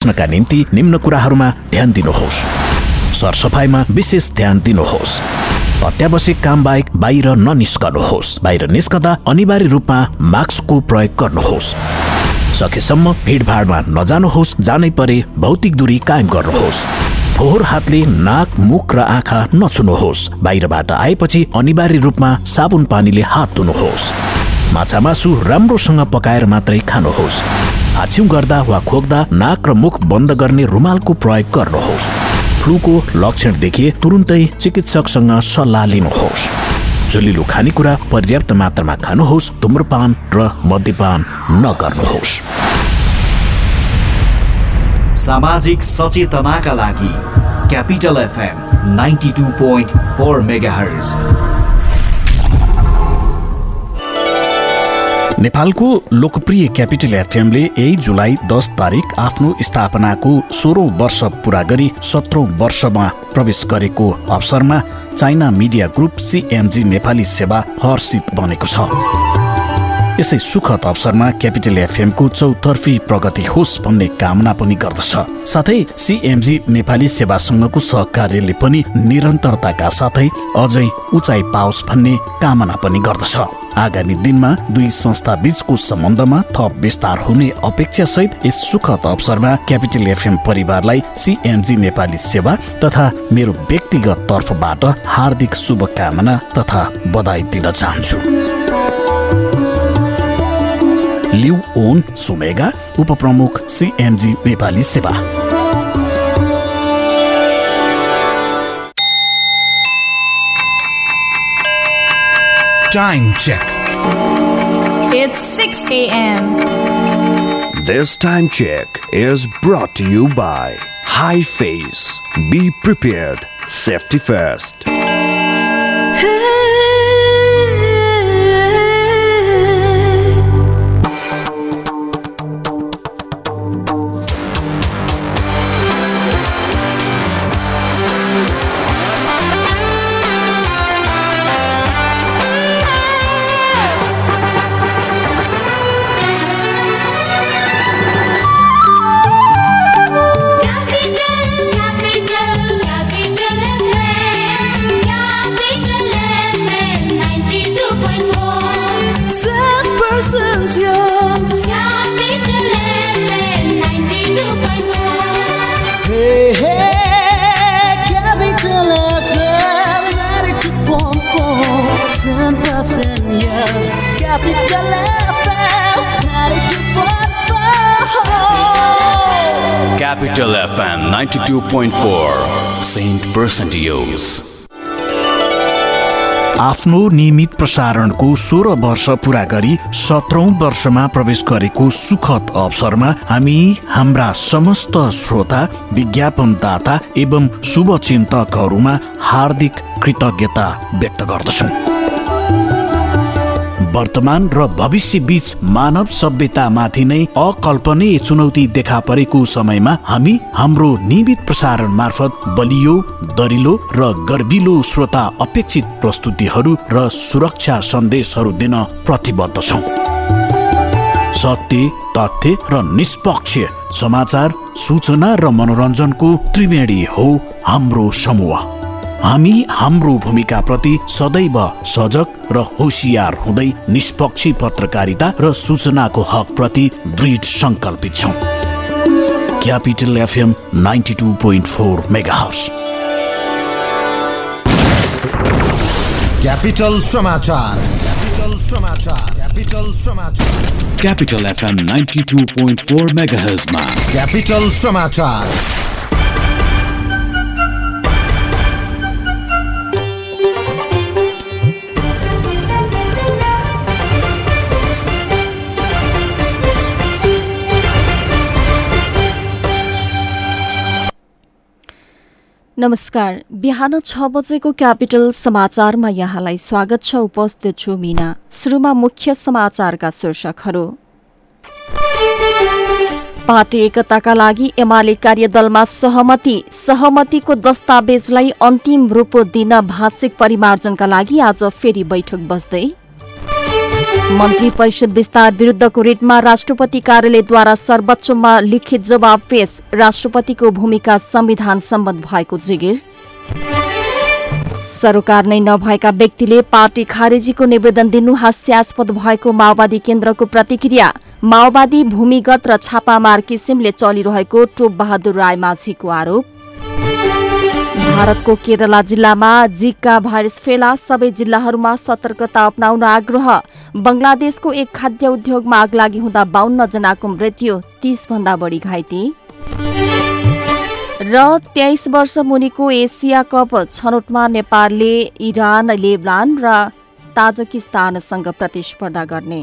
बच्नका निम्ति निम्न कुराहरूमा ध्यान दिनुहोस्। सरसफाइमा विशेष ध्यान दिनुहोस्। अत्यावश्यक काम बाहेक बाहिर ननिस्कनुहोस्। बाहिर निस्कँदा अनिवार्य रूपमा मास्कको प्रयोग गर्नुहोस्। सकेसम्म भिडभाडमा नजानुहोस् जानै परे भौतिक दूरी कायम गर्नुहोस्। फोहोर हातले नाक मुख र आँखा नछुनुहोस्। बाहिरबाट आएपछि अनिवार्य रूपमा साबुन पानीले हात धुनुहोस्। माछा मासु राम्रोसँग पकाएर मात्रै खानुहोस्। हाछ्यौँ गर्दा वा खोक्दा नाक र मुख बन्द गर्ने रुमालको प्रयोग गर्नुहोस्। फ्लूको लक्षण देखिए तुरुन्तै चिकित्सकसँग सल्लाह लिनुहोस्। जुलिलो खानेकुरा पर्याप्त मात्रामा खानुहोस् धुम्रपान र मद्यपान नगर्नुहोस्। सामाजिक सचेतनाका लागि capital FM ninety two point four mega नेपालको लोकप्रिय क्यापिटल एफएमले यही जुलाई दस तारिक आफ्नो स्थापनाको सोह्रौँ वर्ष पुरा गरी सत्रौँ वर्षमा प्रवेश गरेको अवसरमा China media group CMG Nepali सेवा हर्षित बनेको छ। यसै सुखद अवसरमा क्यापिटल एफएमको चौतर्फी प्रगति होस् भन्ने कामना पनि गर्दछ। साथै सिएमजी नेपाली सेवासँगको सहकार्यले पनि निरन्तरताका साथै अझै उचाइ पाओस् भन्ने कामना पनि गर्दछ। आगामी दिनमा दुई संस्था बीचको सम्बन्धमा थप विस्तार हुने अपेक्षा सहित यस सुखद अवसरमा क्यापिटल एफएम परिवारलाई सिएमजी नेपाली सेवा तथा मेरो व्यक्तिगत तर्फबाट हार्दिक शुभकामना तथा बधाई दिन चाहन्छु। लिउ ओन सुमेगा उपप्रमुख सिएमजी नेपाली सेवा। Time check. It's 6 a.m. This time check is brought to you by High Face. Be prepared. Safety first. आफ्नो नियमित प्रसारणको सोह्र वर्ष पुरा गरी सत्रौं वर्षमा प्रवेश गरेको सुखद अवसरमा हामी हाम्रा समस्त श्रोता विज्ञापनदाता एवं शुभचिन्तकहरूमा हार्दिक कृतज्ञता व्यक्त गर्दछौँ। वर्तमान र भविष्य बीच मानव सभ्यतामाथि नै अकल्पनीय चुनौती देखा परेको समयमा हामी हाम्रो नियमित प्रसारण मार्फत बलियो दरिलो र गर्विलो श्रोता अपेक्षित प्रस्तुतिहरू र सुरक्षा सन्देशहरू दिन प्रतिबद्ध छौँ। सत्य तथ्य र निष्पक्ष समाचार सूचना र मनोरञ्जनको त्रिवेणी हो हाम्रो समूह। हामी हाम्रो भूमिका प्रति सदैव सजग र होसियार हुँदै निष्पक्ष पत्रकारिता र सूचनाको हक प्रति दृढ सङ्कल्पित छौँ। Capital FM ninety two point four megahertz capital समाचार। क्यापिटल समाचार। क्यापिटल समाचार। Capital FM ninety two point four mega हर्समा क्यापिटल समाचार। नमस्कार। बिहान छ बजेको क्यापिटल समाचारमा यहाँलाई स्वागत छ। उपस्थित छु मिना। सुरुमा मुख्य समाचारका शीर्षकहरू। पार्टी एकताका लागि एमाले कार्यदलमा सहमति। सहमतिको दस्तावेजलाई अन्तिम रूप दिन भाषिक परिमार्जनका लागि आज फेरि बैठक बस्दै मन्त्री परिषद विस्तार विरुद्धको रिटमा राष्ट्रपति कार्यालयद्वारा सर्वोच्चमा लिखित जवाब पेश। राष्ट्रपतिको भूमिका संविधान सम्मत भएको जिगिर। सरोकार नै नभएका व्यक्तिले पार्टी खारेजीको निवेदन दिनु हास्यास्पद भएको माओवादी केन्द्रको प्रतिक्रिया। माओवादी भूमिगत र छापामार किसिमले चलिरहेको टोप बहादुर रायमाझीको आरोप। भारतको केरला जिल्लामा जिका भाइरस फेला सबै जिल्लाहरूमा सतर्कता अप्नाउन आग्रह। बंगलादेशको एक खाद्य उद्योगमा आगलागी हुँदा बाहन्न जनाको मृत्यु तीस भन्दा बढी घाइते। र तेइस वर्ष मुनिको एसिया कप छनौटमा नेपालले इरान लेबनान र ताजकिस्तानसँग प्रतिस्पर्धा गर्ने।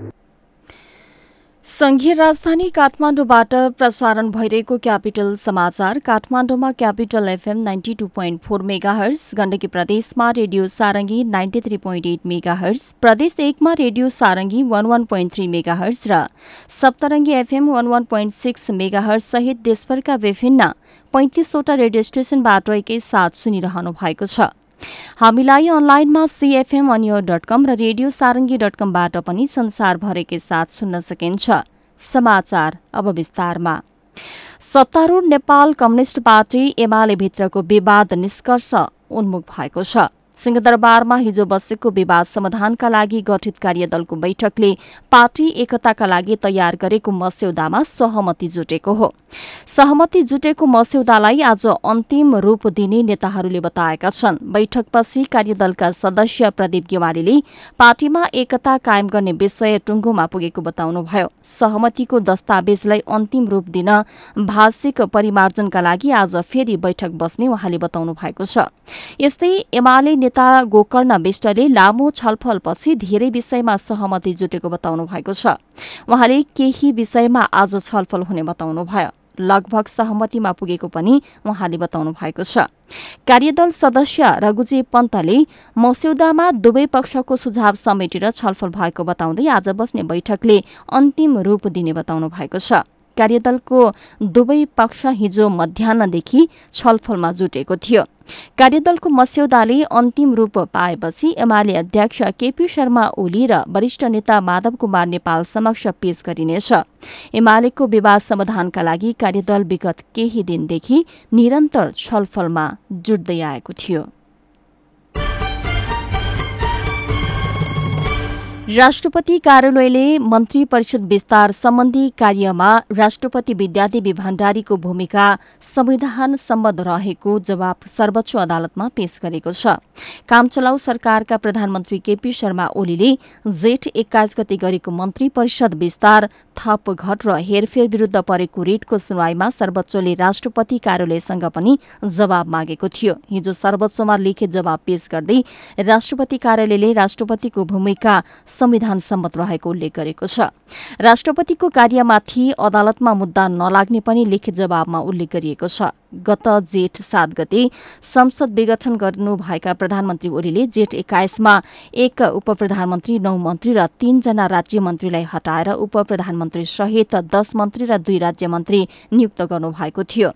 संघीय राजधानी काठमाडौँबाट प्रसारण भइरहेको क्यापिटल समाचार। काठमाडौँमा capital FM ninety two point four megahertz Gandaki प्रदेशमा radio Sarangi ninety three point eight megahertz प्रदेश एकमा radio Sarangi one one point three megahertz र Saptarangi FM one one point six megahertz सहित देशभरका विभिन्न पैंतिसवटा रेडियो स्टेशनबाट एकैसाथ सुनिरहनु भएको छ। हामीलाई अनलाइनमा सीएफएम अनियो डट कम र रेडियो सारङ्गी डट कमबाट पनि संसारभरेकै साथ सुन्न सकिन्छ। समाचार अब विस्तारमा। सत्तारूढ नेपाल कम्युनिष्ट पार्टी एमाले भित्रको विवाद निष्कर्ष उन्मुख भएको छ। सिंहदरबारमा हिजो बसेको विवाद समाधानका लागि गठित कार्यदलको बैठकले पार्टी एकताका लागि तयार गरेको मस्यौदामा सहमति जुटेको हो। सहमति जुटेको मस्यौदालाई आज अन्तिम रूप दिने नेताहरूले बताएका छन्। बैठकपछि कार्यदलका सदस्य प्रदीप गेवालीले पार्टीमा एकता कायम गर्ने विषय टुङ्गोमा पुगेको बताउनुभयो। सहमतिको दस्तावेजलाई अन्तिम रूप दिन भाषिक परिमार्जनका लागि आज फेरि बैठक बस्ने उहाँले बताउनु भएको छ। यस्तै एमाले नेता गोकर्ण विष्टले लामो छलफलपछि धेरै विषयमा सहमति जुटेको बताउनु भएको छ। उहाँले केही विषयमा आज छलफल हुने बताउनुभयो लगभग सहमतिमा पुगेको पनि उहाँले बताउनु भएको छ। कार्यदल सदस्य रघुजी पन्तले मस्यौदामा दुवै पक्षको सुझाव समेटेर छलफल भएको बताउँदै आज बस्ने बैठकले अन्तिम रूप दिने बताउनु भएको छ। कार्यदलको दुवै पक्ष हिजो मध्याहदेखि छलफलमा जुटेको थियो। कार्यदलको मस्यौदाले अन्तिम रूप पाएपछि एमाले अध्यक्ष केपी शर्मा ओली र वरिष्ठ नेता माधव कुमार नेपाल समक्ष पेश गरिनेछ। एमालेको विवाद समाधानका लागि कार्यदल विगत केही दिनदेखि निरन्तर छलफलमा जुट्दै आएको थियो। राष्ट्रपति कार्यालयले मन्त्री परिषद विस्तार सम्बन्धी कार्यमा राष्ट्रपति विद्यादेवी भण्डारीको भूमिका संविधान सम्बद्ध रहेको जवाब सर्वोच्च अदालतमा पेश गरेको छ। काम चलाउ सरकारका प्रधानमन्त्री केपी शर्मा ओलीले जेठ एक्काइस गते गरेको मन्त्री परिषद विस्तार थप घट र हेरफेर विरूद्ध परेको रिटको सुनवाईमा सर्वोच्चले राष्ट्रपति कार्यालयसँग पनि जवाब मागेको थियो। हिजो सर्वोच्चमा लिखित जवाब पेश गर्दै राष्ट्रपति कार्यालयले राष्ट्रपतिको भूमिका संविधान सम्मत रहेको उल्लेख गरेको छ। राष्ट्रपतिको कार्यमाथि अदालतमा मुद्दा नलाग्ने पनि लिखित जवाबमा उल्लेख गरिएको छ। गत जेठ सात गते संसद विघटन गर्नुभएका प्रधानमन्त्री ओलीले जेठ एक्काइसमा एक उप प्रधानमन्त्री नौ मन्त्री र तीनजना राज्य मन्त्रीलाई हटाएर उप प्रधानमन्त्री सहित दश मन्त्री र दुई राज्य मन्त्री नियुक्त गर्नुभएको थियो।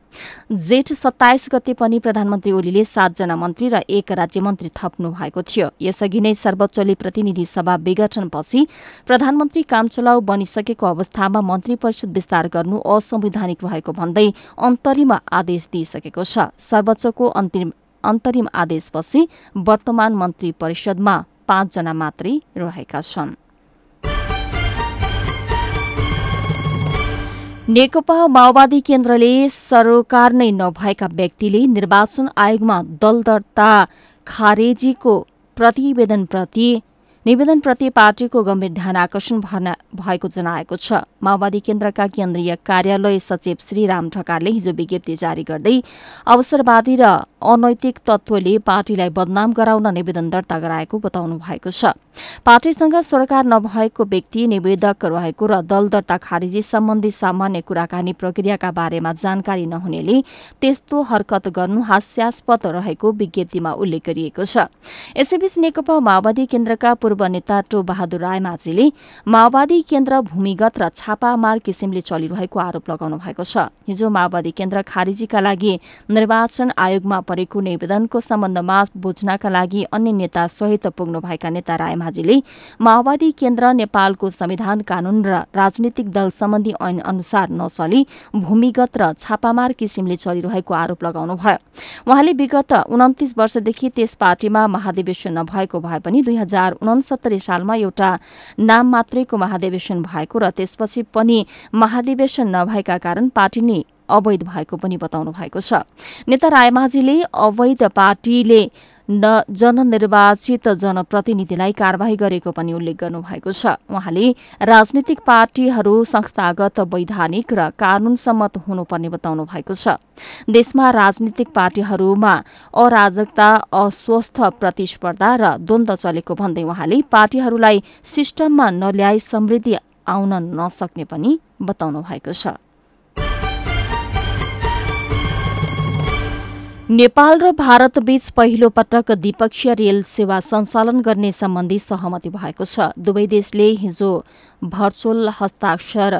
जेठ सत्ताइस गते पनि प्रधानमन्त्री ओलीले सातजना मन्त्री र एक राज्य मन्त्री थप्नु भएको थियो। यसअघि नै सर्वोच्चले प्रतिनिधि सभा विघटनपछि प्रधानमन्त्री कामचलाउ बनिसकेको अवस्थामा मन्त्री परिषद विस्तार गर्नु असंवैधानिक रहेको भन्दै अन्तरिम आदेश दिइसकेको छ। सर्वोच्चको अन्तिम अन्तरिम आदेशपछि वर्तमान मन्त्री परिषदमा पाँचजना मात्रै रहेका छन्। नेकपा माओवादी केन्द्रले सरकार नै नभएका व्यक्तिले निर्वाचन आयोगमा दल दर्ता खारेजीको प्रतिवेदनप्रति निवेदनप्रति पार्टीको गम्भीर ध्यान आकर्षण भएको जनाएको छ। माओवादी केन्द्रका केन्द्रीय कार्यालय सचिव श्रीराम ढकालले हिजो विज्ञप्ति जारी गर्दै अवसरवादी र अनैतिक तत्वले पार्टीलाई बदनाम गराउन निवेदन दर्ता गराएको बताउनु भएको छ। पार्टीसँग सरकार नभएको व्यक्ति निवेदक रहेको र दल दर्ता खारिजी सम्बन्धी सामान्य कुराकानी प्रक्रियाका बारेमा जानकारी नहुनेले त्यस्तो हरकत गर्नु हास्यास्पद रहेको विज्ञप्तिमा उल्लेख गरिएको छ। यसैबीच नेकपा माओवादी केन्द्रका पूर्व नेता टो बहादुर रायमाझीले माओवादी केन्द्र भूमिगत र छापामार किसिमले चलिरहेको आरोप लगाउनु भएको छ। हिजो माओवादी केन्द्र खारिजीका लागि निर्वाचन आयोगमा परेको निवेदनको सम्बन्धमा बुझ्नका लागि अन्य नेता सहित पुग्नुभएका नेता रायमाझीले माओवादी केन्द्र नेपालको संविधान कानून र राजनीतिक दल सम्बन्धी ऐन अनुसार नचली भूमिगत र छापामार किसिमले चलिरहेको आरोप लगाउनुभयो उहाँले विगत उन्तिस वर्षदेखि त्यस पार्टीमा महाधिवेशन नभएको भए पनि दुई हजार उनसत्तरी सालमा एउटा नाम मात्रैको महाधिवेशन भएको र त्यसपछि पनि महाधिवेशन नभएका कारण पार्टी नै अवैध भएको पनि बताउनु भएको छ। नेता रायमाझीले अवैध पार्टीले न जननिर्वाचित जनप्रतिनिधिलाई कार्यवाही गरेको पनि उल्लेख गर्नुभएको छ। उहाँले राजनीतिक पार्टीहरू संस्थागत वैधानिक र कानून सम्मत हुनुपर्ने बताउनु भएको छ। देशमा राजनीतिक पार्टीहरूमा अराजकता अस्वस्थ प्रतिस्पर्धा र द्वन्द चलेको भन्दै उहाँले पार्टीहरूलाई सिस्टममा नल्याई समृद्धि आउन नसक्ने पनि बताउनु भएको छ। नेपाल र भारतबीच पहिलो पटक द्विपक्षीय रेल सेवा सञ्चालन गर्ने सम्बन्धी सहमति भएको छ। दुवै देशले हिजो भर्चुअल हस्ताक्षर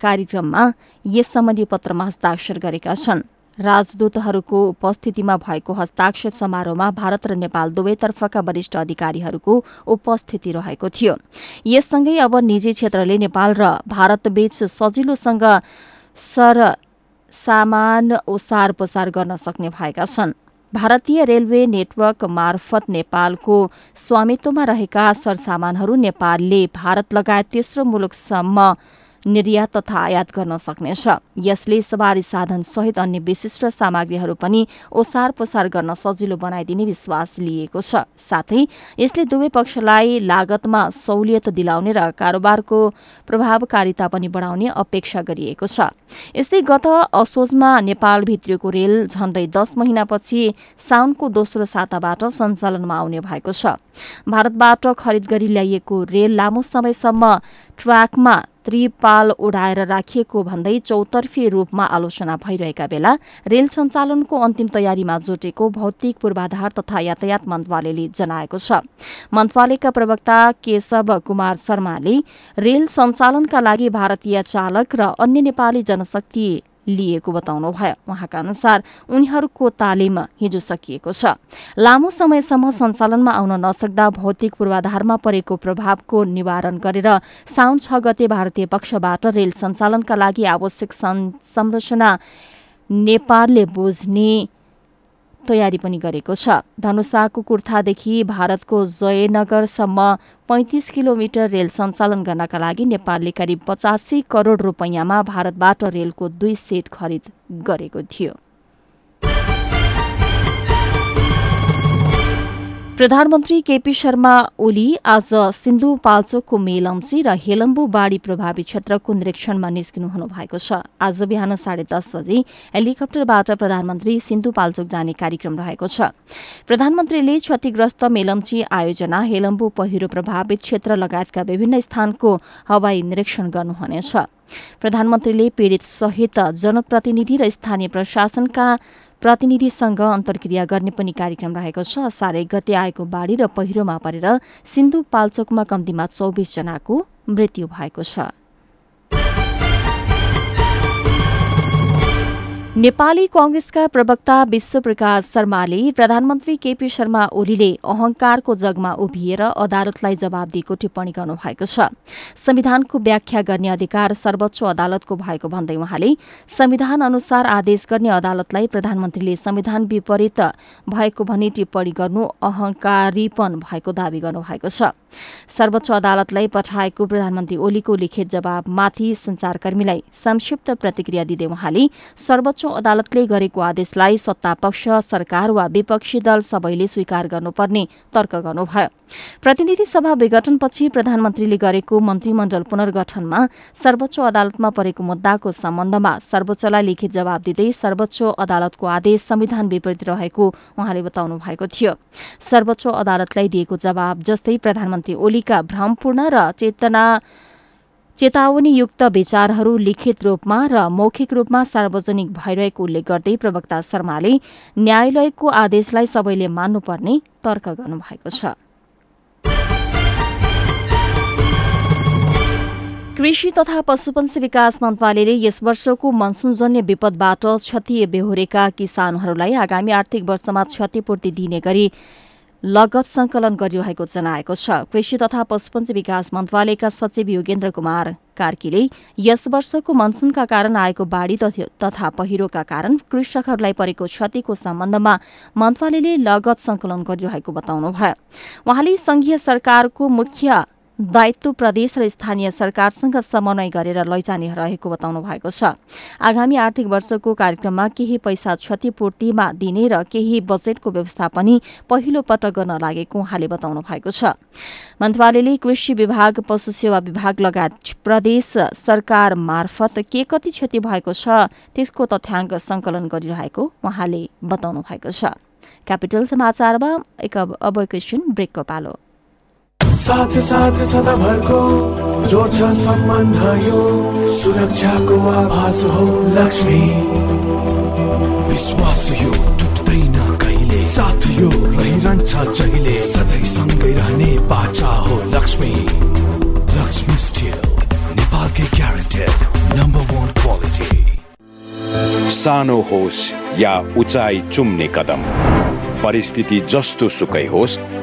कार्यक्रममा यस सम्बन्धी पत्रमा हस्ताक्षर गरेका छन्। राजदूतहरूको उपस्थितिमा भएको हस्ताक्षर समारोहमा भारत र नेपाल दुवैतर्फका वरिष्ठ अधिकारीहरूको उपस्थिति रहेको थियो। यससँगै अब निजी क्षेत्रले नेपाल र भारतबीच सजिलोसँग सर सामान ओसार पसार गर्न सक्ने भएका छन्। भारतीय रेलवे नेटवर्क मार्फत नेपालको स्वामित्वमा रहेका सरसामानहरू नेपालले भारत लगायत तेस्रो मुलुकसम्म निर्यात तथा आयात गर्न सक्नेछ। यसले सवारी साधन सहित अन्य विशिष्ट सामग्रीहरू पनि ओसार पसार गर्न सजिलो बनाइदिने विश्वास लिएको छ। साथै यसले दुवै पक्षलाई लागतमा सहुलियत दिलाउने र कारोबारको प्रभावकारिता पनि बढाउने अपेक्षा गरिएको छ। यस्तै गत असोजमा नेपाल भित्रिएको रेल झण्डै दस महिनापछि साउनको दोस्रो साताबाट सञ्चालनमा आउने भएको छ। भारतबाट खरिद गरी ल्याइएको रेल लामो समयसम्म ट्र्याकमा त्रिपाल उडाएर राखिएको भन्दै चौतर्फी रूपमा आलोचना भइरहेका बेला रेल सञ्चालनको अन्तिम तयारीमा जुटेको भौतिक पूर्वाधार तथा यातायात मन्त्रालयले जनाएको छ। मन्त्रालयका प्रवक्ता केशव कुमार शर्माले रेल सञ्चालनका लागि भारतीय चालक र अन्य नेपाली जनशक्ति लिएको बताउनुभयो उहाँका अनुसार उनीहरूको तालिम हिजो सकिएको छ। लामो समयसम्म सञ्चालनमा आउन नसक्दा भौतिक पूर्वाधारमा परेको प्रभावको निवारण गरेर साउन छ गते भारतीय पक्षबाट रेल सञ्चालनका लागि आवश्यक संरचना नेपालले बुझ्ने तयारी पनि गरेको छ। धनुषाको कुर्थादेखि भारतको जयनगरसम्म पैंतिस किलोमिटर रेल सञ्चालन गर्नका लागि नेपालले करिब पचासी करोड़ रूपियाँमा भारतबाट रेलको दुई सेट खरिद गरेको थियो। प्रधानमन्त्री केपी शर्मा ओली आज सिन्धुपाल्चोकको मेलम्ची र हेलम्बु बाढी प्रभावित क्षेत्रको निरीक्षणमा निस्किनु भएको छ। आज बिहान साढे दस बजे हेलिकप्टरबाट प्रधानमन्त्री सिन्धुपाल्चोक जाने कार्यक्रम रहेको छ। प्रधानमन्त्रीले क्षतिग्रस्त मेलम्ची आयोजना हेलम्बु पहिरो प्रभावित क्षेत्र लगायतका विभिन्न स्थानको हवाई निरीक्षण गर्नुहुनेछ। प्रधानमन्त्रीले पीड़ित सहित जनप्रतिनिधि र स्थानीय प्रशासनका प्रतिनिधिसँग अन्तर्क्रिया गर्ने पनि कार्यक्रम रहेको छ। साह्रै गते आएको बाढ़ी र पहिरोमा परेर सिन्धुपाल्चोकमा कम्तीमा चौबिस जनाको मृत्यु भएको छ। नेपाली कंग्रेसका प्रवक्ता विश्वप्रकाश शर्माले प्रधानमन्त्री केपी शर्मा ओलीले अहंकारको जगमा उभिएर अदालतलाई जवाब दिएको टिप्पणी गर्नुभएको छ। संविधानको व्याख्या गर्ने अधिकार सर्वोच्च अदालतको भएको भन्दै उहाँले संविधान अनुसार आदेश गर्ने अदालतलाई प्रधानमन्त्रीले संविधान विपरीत भएको भनी टिप्पणी गर्नु अहंकारीपन भएको दावी गर्नुभएको छ। सर्वोच्च अदालतलाई पठाएको प्रधानमन्त्री ओलीको लिखित जवाबमाथि संचारकर्मीलाई संक्षिप्त प्रतिक्रिया दिँदै उहाँले सर्वोच्च अदालतले गरेको आदेशलाई सत्तापक्ष सरकार वा विपक्षी दल सबैले स्वीकार गर्नुपर्ने तर्क गर्नुभयो। प्रतिनिधि सभा विघटनपछि प्रधानमन्त्रीले गरेको मन्त्रीमण्डल पुनर्गठनमा सर्वोच्च अदालतमा परेको मुद्दाको सम्बन्धमा सर्वोच्चलाई लिखित जवाब दिँदै सर्वोच्च अदालतको आदेश संविधान विपरीत रहेको उहाँले बताउनु भएको थियो। सर्वोच्च अदालतलाई दिएको जवाब जस्तै प्रधानमन्त्री ओलीका भ्रमपूर्ण र चेतना चेतावनीयुक्त विचारहरू लिखित रूपमा र मौखिक रूपमा सार्वजनिक भइरहेको उल्लेख गर्दै प्रवक्ता शर्माले न्यायालयको आदेशलाई सबैले मान्नुपर्ने तर्क गर्नुभएको छ। कृषि तथा पशुपन्छी विकास मन्त्रालयले यस वर्षको मनसुनजन्य विपदबाट क्षति बेहोरेका किसानहरूलाई आगामी आर्थिक वर्षमा क्षतिपूर्ति दिने गरी लगत संकलन गरिरहेको जनाएको छ। कृषि तथा पशुपन्छी विकास मन्त्रालयका सचिव योगेन्द्र कुमार कार्कीले यस वर्षको मनसुनका कारण आएको बाढ़ी तथा पहिरोका कारण कृषकहरूलाई परेको क्षतिको सम्बन्धमा मन्त्रालयले लगत संकलन गरिरहेको बताउनुभयो। उहाँले संघीय सरकारको मुख्य दायित्व प्रदेश र स्थानीय सरकारसँग समन्वय गरेर लैजाने रहेको बताउनु भएको छ। आगामी आर्थिक वर्षको कार्यक्रममा केही पैसा क्षतिपूर्तिमा दिने र केही बजेटको व्यवस्था पनि पहिलो पटक गर्न लागेको उहाँले बताउनु भएको छ। मन्त्रालयले कृषि विभाग पशु सेवा विभाग लगायत प्रदेश सरकार मार्फत के कति क्षति भएको छ त्यसको तथ्याङ्क संकलन गरिरहेको उहाँले बताउनु भएको छ। क्यापिटल समाचारमा एक अब एकैछिन ब्रेकको पालो। साथ साथ सदाभरको जोड्छ सम्बन्ध यो सुरक्षाको आभास हो लक्ष्मी। विश्वास यो टुट्दैन कहिले? साथ यो रहिरहन्छ जहिले? सधैँ सँगै रहने बाचा हो लक्ष्मी। लक्ष्मी स्टिल नेपालकै ग्यारेन्टेड नम्बर वान क्वालिटी सानो होस् या उचाइ चुम्ने कदम। परिस्थिति जस्तो सुकै होस्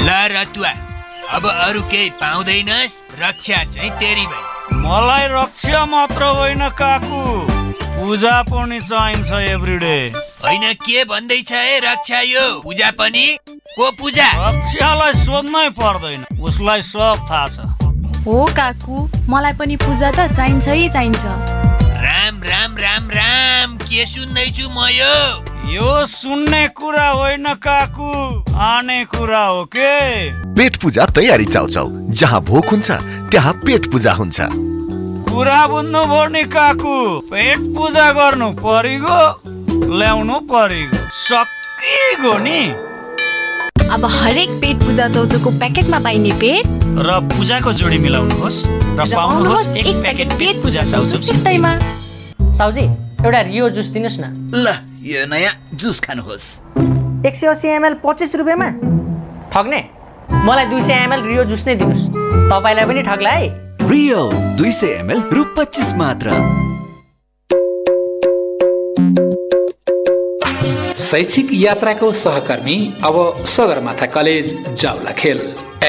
ल रतुवा अब अरू केही पाउँदैनस् रक्षा चाहिँ तेरी भाइ मलाई रक्षा मात्र होइन काकु। पूजा पनि चाहिन्छ एभ्रिडे होइन के भन्दैछ है रक्षा यो? पूजा पनि? को पूजा? रक्षालाई सोध्नै पर्दैन उसलाई सब थाहा छ। हो काकु। मलाई पनि पूजा त चाहिन्छ है चाहिन्छ। राम राम राम राम। के सुन्दैछु म यो? यो सुन्ने कुरा होइन काकु आने कुरा हो के? पेट पूजा तयारी चाउचाउ। जहाँ भोक हुन्छ त्यहाँ पेट पूजा हुन्छ। कुरा बुझ्नु नि काकु पेट पूजा गर्नु परिगो ल्याउनु परिगो। सकिगो नि। अब हरेक पेट पूजा चौचोको प्याकेटमा पाइने पेट। र पूजाको जोडी मिलाउनुहोस् र पाउनुहोस् एक प्याकेट पेट पूजा चाउचो सित्तैमा। साउजी एउटा रियो जुस दिनुहोस् न। ल यो नयाँ जुस खानुहोस्। एक सय असी एमएल पच्चिस रुपियाँमा। ठग्ने? मलाई दुई सय एमएल रियो जुस नै दिनुहोस्। तपाईँलाई पनि ठग्ला है। रियल दुई सय एमएल रु पच्चिस मात्र। शैक्षिक यात्राको सहकर्मी अब सगरमाथा कलेज जाउला खेल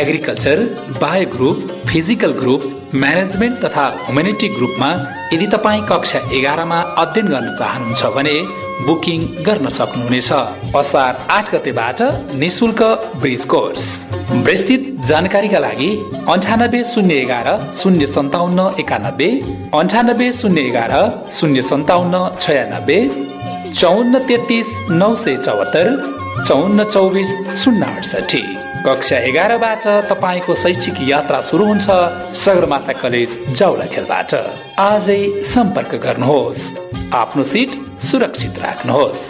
agriculture bio group physical group management तथा ह्युमेनिटी ग्रुपमा यदि तपाईँ कक्षा एघारमा अध्ययन गर्न चाहनुहुन्छ भने बुकिङ गर्न सक्नुहुनेछ। असार आठ गतेबाट निशुल्क ब्रिज कोर्स। विस्तृत जानकारीका लागि अन्ठानब्बे शून्य एघार शून्य सन्ताउन्न एकानब्बे अन्ठानब्बे शून्य एघार शून्य सन्ताउन्न छयानब्बे चौन्न तेत्तिस नौ सय चौहत्तर चौन्न चौबिस शून्य अडसठी कक्षा एघारबाट तपाईँको शैक्षिक यात्रा सुरु हुन्छ सगरमाथा कलेज जाउला खेलबाट आजै सम्पर्क गर्नुहोस्। आफ्नो सिट सुरक्षित राख्नुहोस्।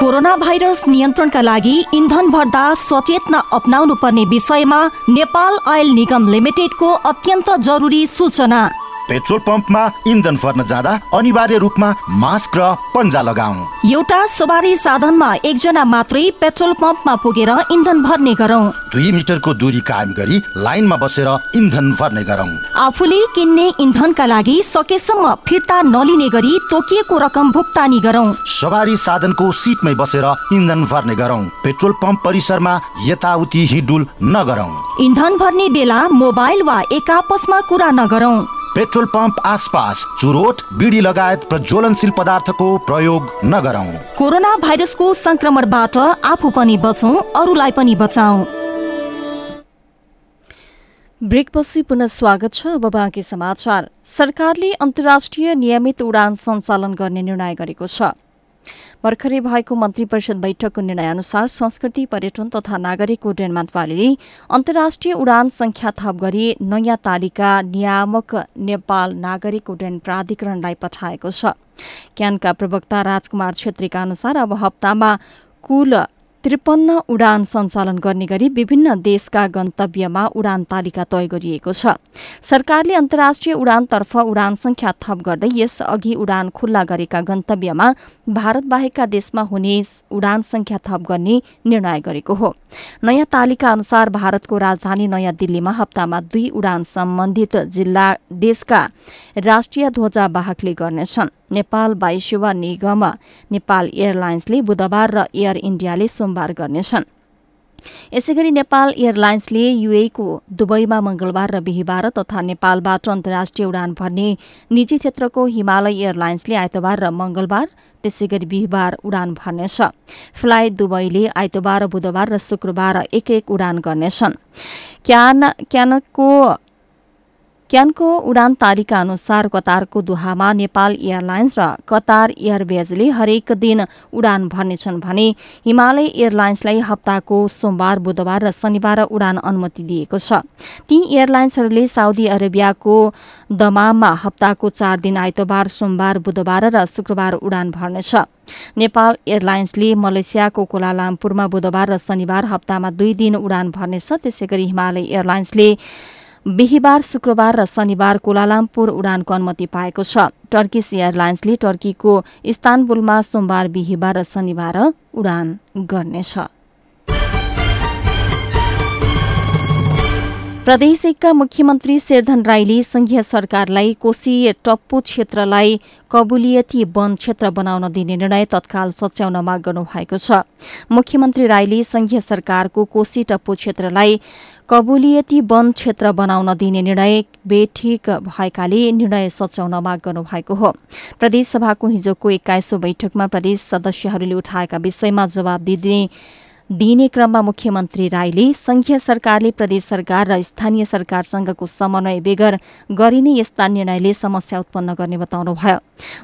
कोरोना भाइरस नियन्त्रणका लागि इन्धन भर्दा सचेतना अप्नाउनु पर्ने विषयमा नेपाल अयल निगम लिमिटेडको अत्यन्त जरुरी सूचना। पेट्रोल पम्पमा इन्धन भर्न जाँदा अनिवार्य रूपमा मास्क र पन्जा लगाऊ एउटा सवारी साधनमा एकजना मात्रै पेट्रोल पम्पमा पुगेर इन्धन भर्ने गरौँ। दुई मिटरको दूरी कायम गरी लाइनमा बसेर इन्धन भर्ने गरौँ। आफूले किन्ने इन्धनका लागि सकेसम्म फिर्ता नलिने गरी तोकिएको रकम भुक्तानी गरौँ। सवारी साधनको सिटमै बसेर इन्धन भर्ने गरौँ। पेट्रोल पम्प परिसरमा यताउति हिडुल नगरौँ। इन्धन भर्ने बेला मोबाइल वा एक आपसमा कुरा नगरौँ। पेट्रोल पम्प आसपास चुरोट बिडी लगायत प्रज्वलनशील पदार्थको प्रयोग नगरौँ। कोरोना भाइरसको संक्रमणबाट आफू पनि बचौँ अरूलाई पनि बचाऊ ब्रेकपछि पुनः स्वागत छ अब बाँकी समाचार। सरकारले अन्तर्राष्ट्रिय नियमित उडान सञ्चालन गर्ने निर्णय गरेको छ। भर्खरै भएको मन्त्री परिषद बैठकको निर्णयअनुसार संस्कृति पर्यटन तथा नागरिक उड्डयन मन्त्रालयले अन्तर्राष्ट्रिय उडान संख्या थप गरी नयाँ तालिका नियामक नेपाल नागरिक उड्डयन प्राधिकरणलाई पठाएको छ। क्यानका प्रवक्ता राजकुमार छेत्रीका अनुसार अब हप्तामा कुल त्रिपन्न उडान सञ्चालन गर्ने गरी विभिन्न देशका गन्तव्यमा उडान तालिका तय गरिएको छ। सरकारले अन्तर्राष्ट्रिय उडानतर्फ उडान संख्या थप गर्दै यस अघि उडान खुल्ला गरेका गन्तव्यमा भारत बाहेकका देशमा हुने उडान संख्या थप गर्ने निर्णय गरेको हो। नयाँ तालिका अनुसार भारतको राजधानी नयाँ दिल्लीमा हप्तामा दुई उडान सम्बन्धित जिल्ला देशका राष्ट्रिय ध्वजावाहकले गर्नेछन्। नेपाल वायुसेवा निगम नेपाल एयरलाइन्सले बुधबार र एयर इण्डियाले सोमबार गर्नेछन्। यसै गरी नेपाल एयरलाइन्सले युएको दुबईमा मंगलबार र बिहिबार तथा नेपालबाट अन्तर्राष्ट्रिय उडान भर्ने निजी क्षेत्रको हिमालय एयरलाइन्सले आइतबार र मंगलबार त्यसै गरी बिहिबार उडान भर्नेछ। फ्लाइ दुबईले आइतबार बुधबार र शुक्रबार एक एक उडान गर्नेछन्। क्यान क्यानको क्यानको उडान तालिका अनुसार कतारको दुहामा नेपाल एयरलाइन्स र कतार एयरवेजले हरेक दिन उडान भर्नेछन् भने हिमालय एयरलाइन्सलाई हप्ताको सोमबार बुधबार र शनिबार उडान अनुमति दिएको छ। ती एयरलाइन्सहरूले साउदी अरेबियाको दमाममा हप्ताको चार दिन आइतबार सोमबार बुधबार र शुक्रबार उडान भर्नेछ। नेपाल एयरलाइन्सले मलेसियाको कोलालामपुरमा बुधबार र शनिबार हप्तामा दुई दिन उडान भर्नेछ। त्यसै गरी हिमालय एयरलाइन्सले बिहिबार शुक्रबार र शनिबार कोलालामपुर उडानको अनुमति पाएको छ। टर्किस एयरलाइन्सले टर्कीको इस्तानबुलमा सोमबार बिहिबार र शनिबार उडान गर्नेछ। प्रदेश एकका मुख्यमन्त्री शेरधन राईले संघीय सरकारलाई कोशी टप्पु क्षेत्रलाई कबुलियती वन क्षेत्र बनाउन दिने निर्णय तत्काल सच्याउन माग गर्नुभएको छ। मुख्यमन्त्री राईले संघीय सरकारको कोशी टप्पु क्षेत्रलाई कबुलियती वन क्षेत्र बनाउन दिने निर्णय बेठिक भएकाले निर्णय सच्याउन माग गर्नुभएको हो। प्रदेशसभाको हिजोको एक्काइसौं बैठकमा प्रदेश सदस्यहरूले उठाएका विषयमा जवाब दिने दिइने क्रममा मुख्यमन्त्री राईले संघीय सरकारले प्रदेश सरकार र स्थानीय सरकारसँगको समन्वय बेगर गरिने यस्ता निर्णयले समस्या उत्पन्न गर्ने बताउनुभयो।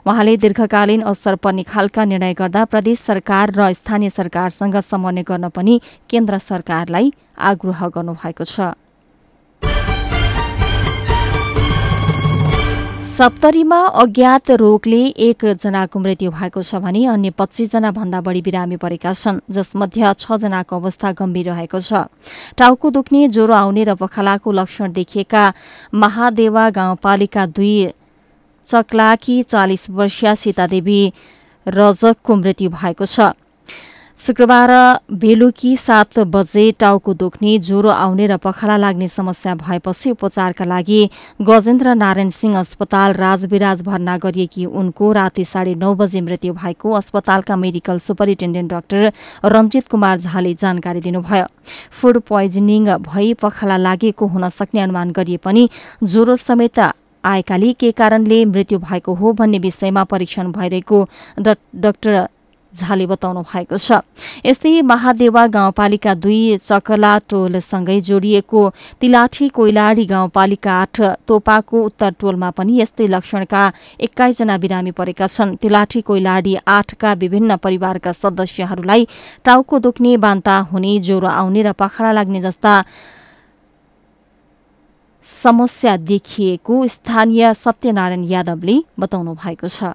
उहाँले दीर्घकालीन असर पर्ने खालका निर्णय गर्दा प्रदेश सरकार र स्थानीय सरकारसँग समन्वय गर्न पनि केन्द्र सरकारलाई आग्रह गर्नुभएको छ। सप्तरीमा अज्ञात रोगले एकजनाको मृत्यु भएको छ भने अन्य पच्चीसजना भन्दा बढी बिरामी परेका छन् जसमध्ये छजनाको अवस्था गम्भीर रहेको छ। टाउको दुख्ने ज्वरो आउने र पखालाको लक्षण देखिएका महादेवा गाउँपालिका दुई चक्लाकी चालिस वर्षीय सीतादेवी रजकको मृत्यु भएको छ। शुक्रबार बेलुकी सात बजे टाउको दुख्ने ज्वरो आउने र पखाला लाग्ने समस्या भएपछि उपचारका लागि गजेन्द्र नारायण सिंह अस्पताल राजविराज भर्ना गरिएकी उनको राति साढे नौ बजे मृत्यु भएको अस्पतालका medical superintendent doctor Ranjit Kumar झाले जानकारी दिनुभयो। फूड पोइजनिङ भई पखाला लागेको हुन सक्ने अनुमान गरिए पनि ज्वरो समेत आएकाले के कारणले मृत्यु भएको हो भन्ने विषयमा परीक्षण भइरहेको डाक्टर झाले बताउनु भएको छ। यस्तै महादेवा गाउँपालिका दुई चकला टोलसँगै जोडिएको तिलाठी कोइलाडी गाउँपालिका आठ तोपाको उत्तर टोलमा पनि यस्तै लक्षणका एक्काइसजना बिरामी परेका छन्। तिलाठी कोइलाडी आठका विभिन्न परिवारका सदस्यहरूलाई टाउको दुख्ने बान्ता हुने ज्वरो आउने र पखाला लाग्ने जस्ता समस्या देखिएको स्थानीय सत्यनारायण यादवले बताउनु भएको छ।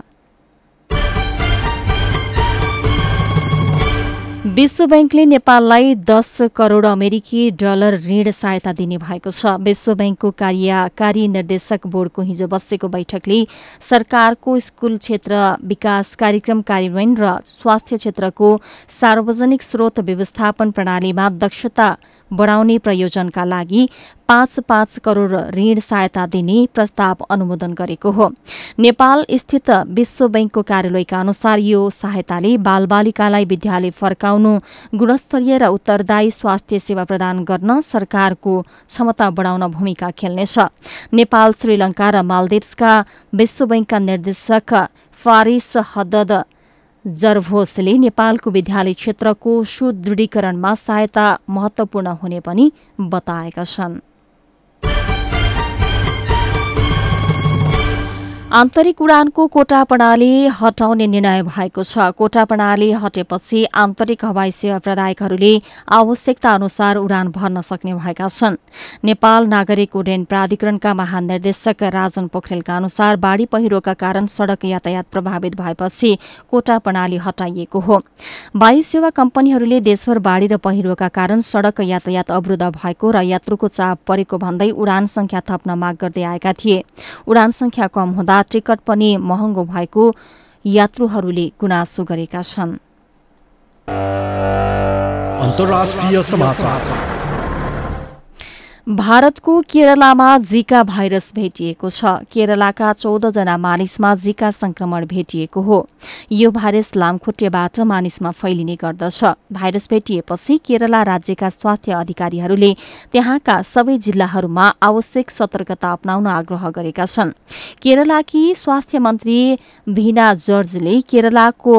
विश्व ब्याङ्कले नेपाललाई दस करोड़ अमेरिकी डलर ऋण सहायता दिने भएको छ। विश्व ब्याङ्कको कार्यकारी निर्देशक बोर्डको हिजो बसेको बैठकले सरकारको स्कूल क्षेत्र विकास कार्यक्रम कार्यान्वयन र स्वास्थ्य क्षेत्रको सार्वजनिक स्रोत व्यवस्थापन प्रणालीमा दक्षता बढ़ाउने प्रयोजनका लागि पाँच पाँच करोड़ ऋण सहायता दिने प्रस्ताव अनुमोदन गरेको हो। नेपाल स्थित विश्व ब्याङ्कको कार्यालयका अनुसार यो सहायताले बालबालिकालाई विद्यालय फर्काउनु गुणस्तरीय र उत्तरदायी स्वास्थ्य सेवा प्रदान गर्न सरकारको क्षमता बढ़ाउन भूमिका खेल्नेछ। नेपाल श्रीलंका र मालदिप्सका विश्व ब्याङ्कका निर्देशक फारिस हदद जर्भोसले नेपालको विद्यालय क्षेत्रको सुदृढीकरणमा सहायता महत्वपूर्ण हुने पनि बताएका छन्। आन्तरिक उडानको कोटा प्रणाली हटाउने निर्णय भएको छ। कोटा प्रणाली हटेपछि आन्तरिक हवाई सेवा प्रदायकहरूले आवश्यकता अनुसार उडान भर्न सक्ने भएका छन्। नेपाल नागरिक उड्डयन प्राधिकरणका महानिर्देशक राजन पोखरेलका अनुसार बाढ़ी पहिरोका कारण सड़क यातायात प्रभावित भएपछि कोटा प्रणाली हटाइएको हो। वायु सेवा कम्पनीहरूले देशभर बाढ़ी र पहिरोका कारण सड़क यातायात अवरूद्ध भएको र यात्रुको चाप परेको भन्दै उडान संख्या थप्न माग गर्दै आएका थिए। उडान संख्या कम हुँदा टिकट पनि महँगो भएको यात्रुहरूले गुनासो गरेका छन्। भारतको केरलामा जिका भाइरस भेटिएको छ। केरलाका चौधजना मानिसमा जिका संक्रमण भेटिएको हो। यो भाइरस लामखुट्टेबाट मानिसमा फैलिने गर्दछ। भाइरस भेटिएपछि केरला राज्यका स्वास्थ्य अधिकारीहरूले त्यहाँका सबै जिल्लाहरूमा आवश्यक सतर्कता अपनाउन आग्रह गरेका छन्। केरलाकी स्वास्थ्य मन्त्री भिना जर्जले केरलाको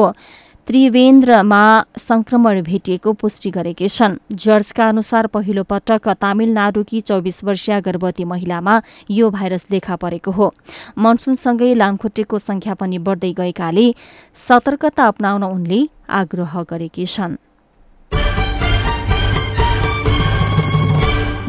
त्रिवेन्द्रमा संक्रमण भेटिएको पुष्टि गरेकी छन्। जर्जका अनुसार पहिलो पटक तामिलनाडुकी चौबिस वर्षीय गर्भवती महिलामा यो भाइरस देखा परेको हो। मनसुनसँगै लामखुट्टेको संख्या पनि बढ्दै गएकाले सतर्कता अपनाउन उनले आग्रह गरेकी छन्।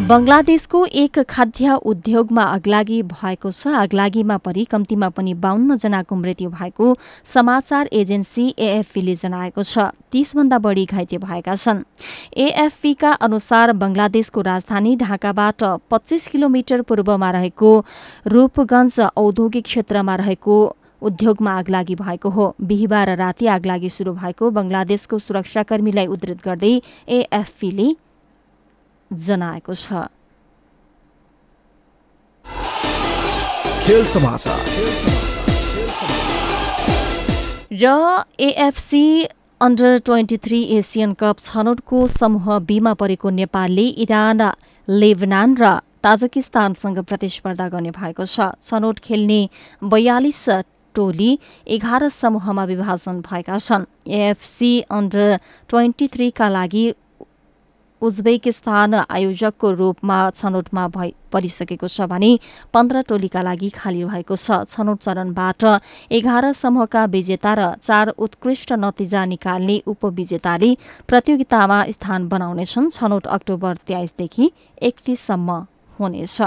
बंगलादेशको एक खाद्य उद्योगमा अग्लागी भएको छ। अग्लागीमा परि कम्तीमा पनि बाहन्न जनाको मृत्यु भएको समाचार एजेन्सी एएफपीले जनाएको छ। तीसभन्दा बढ़ी घाइते भएका छन्। एएफपीका अनुसार बंगलादेशको राजधानी ढाकाबाट पच्चीस किलोमिटर पूर्वमा रहेको रूपगंज औद्योगिक क्षेत्रमा रहेको उद्योगमा आगलागी भएको हो। बिहिबार राति आगलागी शुरू भएको बंगलादेशको सुरक्षाकर्मीलाई उद्धृत गर्दै एएफपीले जनाएको छ। र AFC under twenty three Asian cup छनौटको समूह बीमा परेको नेपालले इरान लेबनान र ताजकिस्तानसँग प्रतिस्पर्धा गर्ने भएको छ। छनौट खेल्ने बयालिस टोली एघार समूहमा विभाजन भएका छन्। एएफसी अन्डर ट्वेन्टी थ्रीका लागि उज्बेकिस्तान आयोजकको रूपमा छनौटमा परिसकेको छ भने पन्ध्र टोलीका लागि खाली भएको छ। छनौट चरणबाट एघार समूहका विजेता र चार उत्कृष्ट नतिजा निकाल्ने उपविजेताले प्रतियोगितामा स्थान बनाउनेछन्। छनौट अक्टोबर तेइसदेखि एकतीससम्म हुनेछ।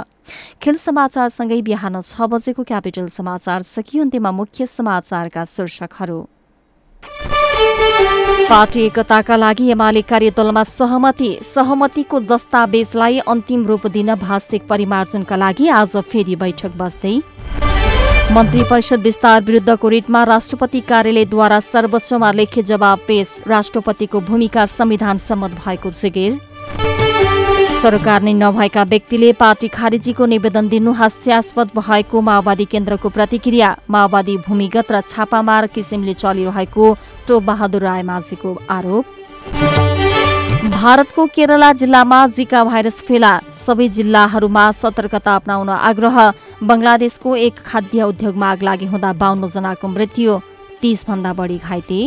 खेल समाचारसँगै बिहान छ बजेको क्यापिटल समाचार सकियो। अन्त्यमा मुख्य समाचारका शीर्षकहरू। पार्टी एकताका लागि एमाले कार्यदलमा सहमति। सहमतिको दस्तावेजलाई अन्तिम रूप दिन भाषिक परिमार्जनका लागि आज फेरि बैठक बस्दै मन्त्री परिषद विस्तार विरुद्धको रिटमा राष्ट्रपति कार्यालयद्वारा सर्वोच्चमा लेखित जवाब पेश राष्ट्रपतिको भूमिका संविधान सम्मत भएको जिगिर। सरकार नै नभएका व्यक्तिले पार्टी खारेजीको निवेदन दिनु हास्यास्पद भएको माओवादी केन्द्रको प्रतिक्रिया। माओवादी भूमिगत र छापामार किसिमले चलिरहेको बहादुर रायमाझीको आरोप। भारतको केरला जिल्लामा जिका भाइरस फेला। सबै जिल्लाहरूमा सतर्कता अप्नाउन आग्रह। बङ्गलादेशको एक खाद्य उद्योगमा आग लागि हुँदा बाहन्न जनाको मृत्यु। तीसभन्दा बढी घाइते।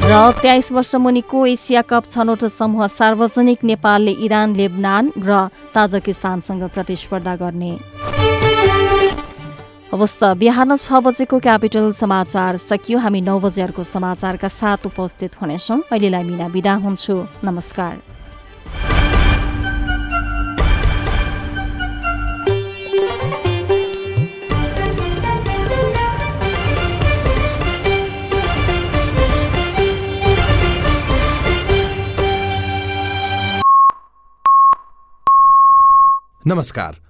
र तेइस वर्ष मुनिको एसिया कप छनौट समूह सार्वजनिक नेपालले इरान लेबनान र ताजकिस्तानसँग प्रतिस्पर्धा गर्ने। अवस्था। बिहान छ बजेको क्यापिटल समाचार सकियो। हामी नौ बजेहरूको समाचारका साथ उपस्थित हुनेछौँ। अहिलेलाई मिना बिदा हुन्छु। नमस्कार। नमस्कार।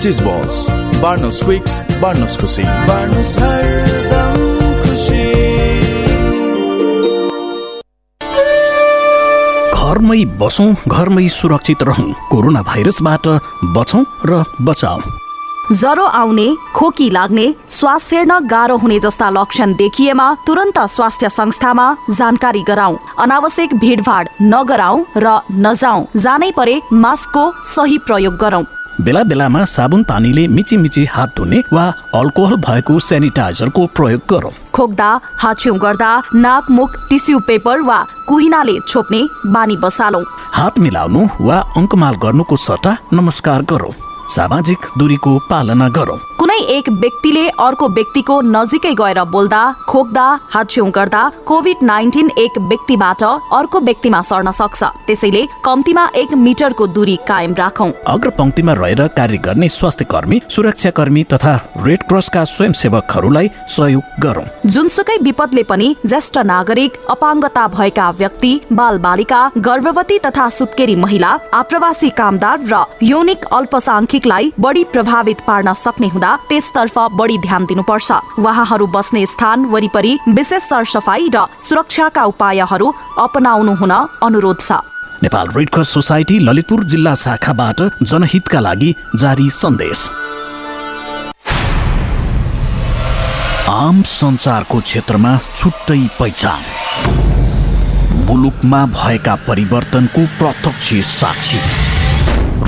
चिज बल्स बार्नुहोस् क्विक्स बार्नुहोस् खुसी बार्नुहोस् खुसी घरमै बसौँ घरमै सुरक्षित रहौँ। कोरोना भाइरसबाट बचौँ र बचाऊ ज्वरो आउने खोकी लाग्ने श्वास फेर्न गाह्रो हुने जस्ता लक्षण देखिएमा तुरन्त स्वास्थ्य संस्थामा जानकारी गराउँ। अनावश्यक भिडभाड नगराउँ र नजाउँ। जानै परे मास्कको सही प्रयोग गरौँ। बेला बेलामा साबुन पानीले मिची मिची हात धुने वा अल्कोहल भएको सेनिटाइजरको प्रयोग गरौँ। खोक्दा हाछ्यौँ गर्दा नाक मुख टिस्यु पेपर वा कुहिनाले छोप्ने बानी बसालौँ। हात मिलाउनु वा अङ्कमाल गर्नुको सट्टा नमस्कार गरौँ। सामाजिक दूरीको पालना गरौँ। कुनै एक व्यक्तिले अर्को व्यक्तिको नजिकै गएर बोल्दा खोक्दा हाच्छ्यौँ गर्दा कोभिड नाइन्टिन एक व्यक्तिबाट अर्को व्यक्तिमा सर्न सक्छ। त्यसैले कम्तीमा एक मिटरको दूरी कायम राखौं। अग्र पंक्तिमा रहेर कार्य गर्ने स्वास्थ्य कर्मी सुरक्षा कर्मी तथा रेड क्रसका स्वयंसेवकहरूलाई सहयोग गरौँ। जुनसुकै विपदले पनि ज्येष्ठ नागरिक अपाङ्गता भएका व्यक्ति बाल बालिका गर्भवती तथा सुत्केरी महिला आप्रवासी कामदार र यौनिक अल्पसंख्यकलाई बढी प्रभावित पार्न सक्ने हुँदा त्यसतर्फ बढी ध्यान दिनुपर्छ। उहाँहरू बस्ने स्थान वरिपरि विशेष सरसफाई र सुरक्षाका उपायहरू अपनाउनु हुन अनुरोध छ। Nepal red cross society Lalitpur जिल्ला शाखाबाट जनहितका लागि जारी सन्देश। आम सञ्चारको क्षेत्रमा छुट्टै पहिचान। मुलुकमा भएका परिवर्तनको प्रत्यक्ष साक्षी।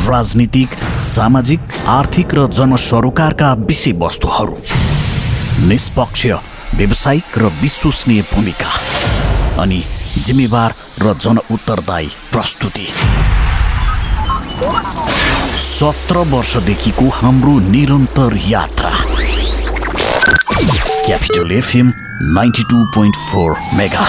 राजनीतिक सामाजिक आर्थिक र जनसरोकारका विषयवस्तुहरू। निष्पक्ष व्यावसायिक र विश्वसनीय भूमिका। अनि जिम्मेवार र जन उत्तरदायी प्रस्तुति। सत्र वर्षदेखिको हाम्रो निरन्तर यात्रा। Capital FM ninety two point four mega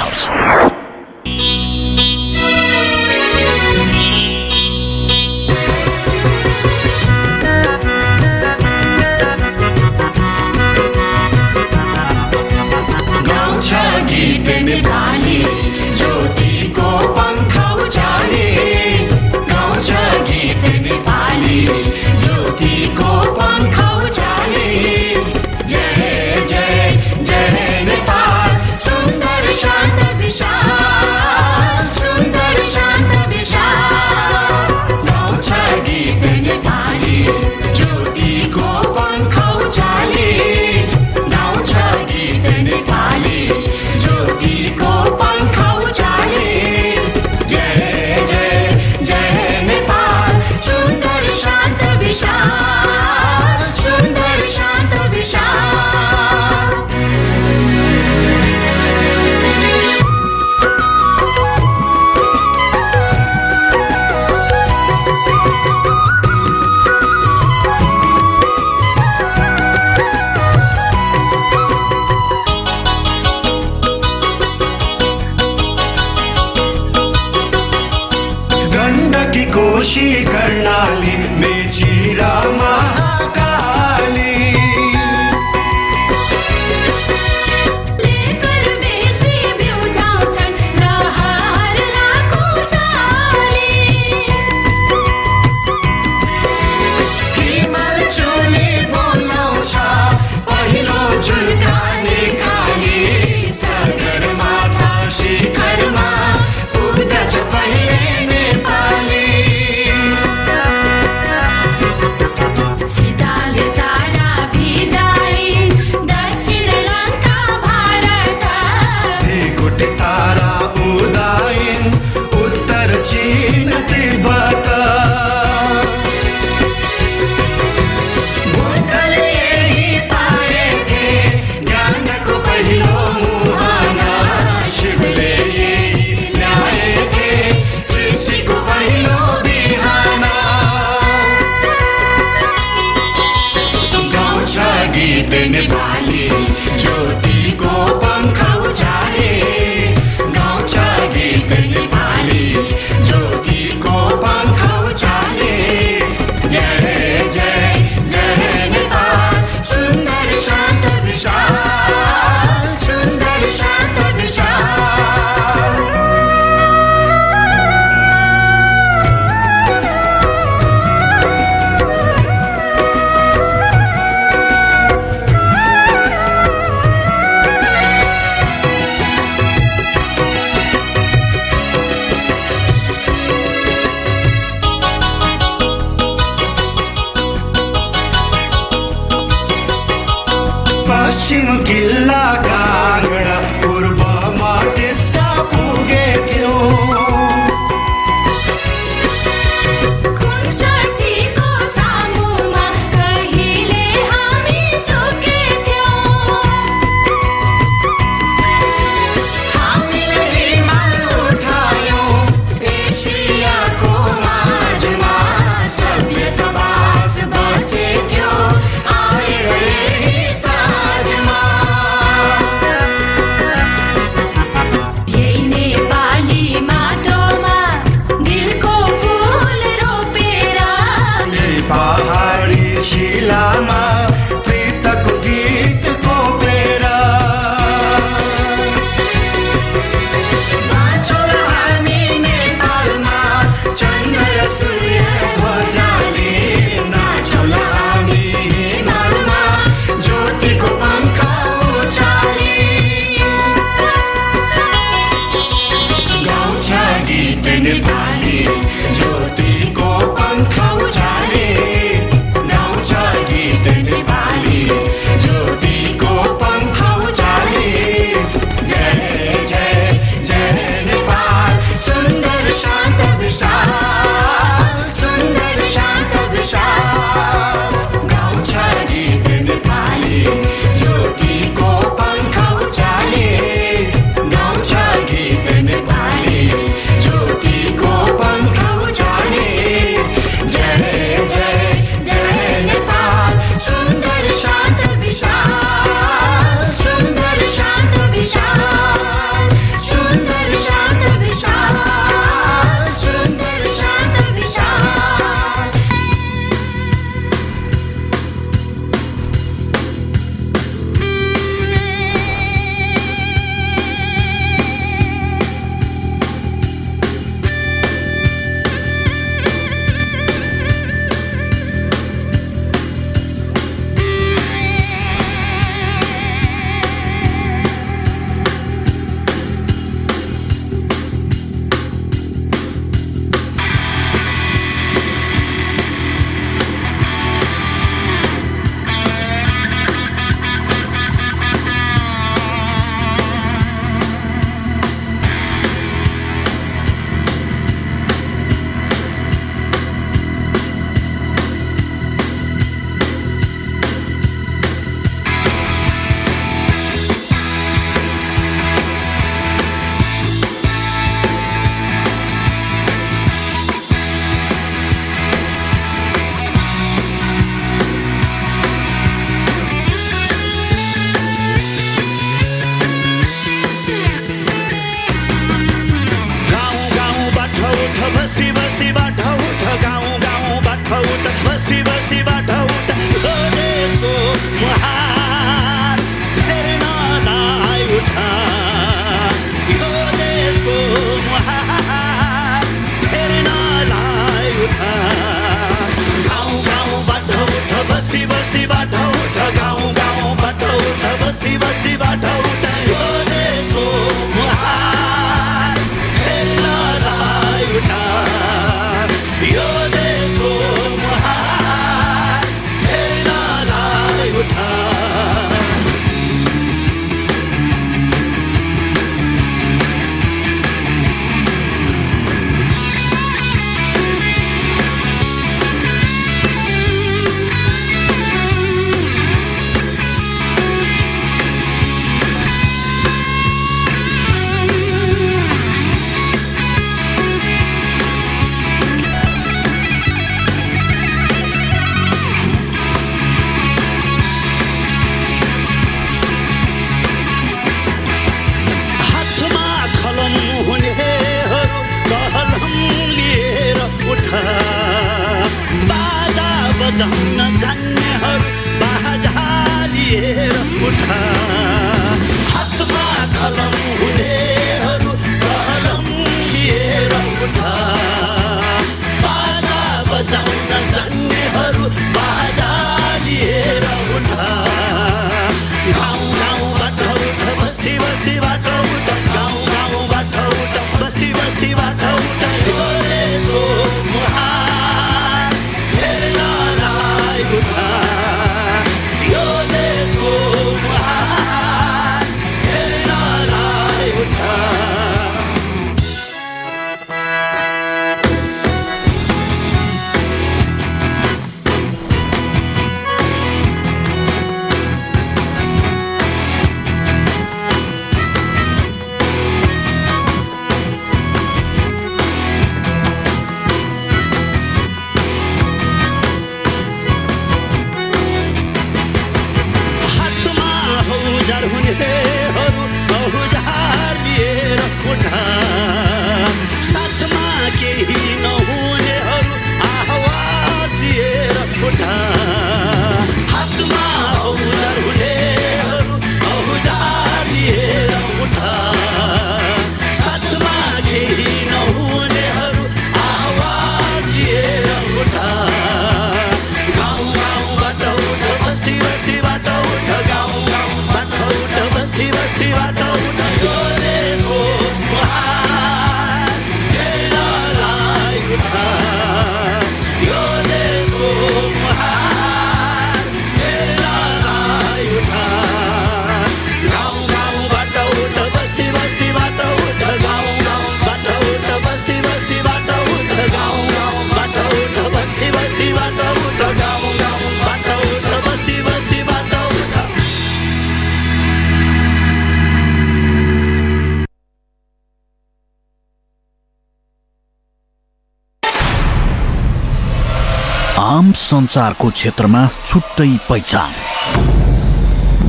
सञ्चारको क्षेत्रमा छुट्टै पहिचान।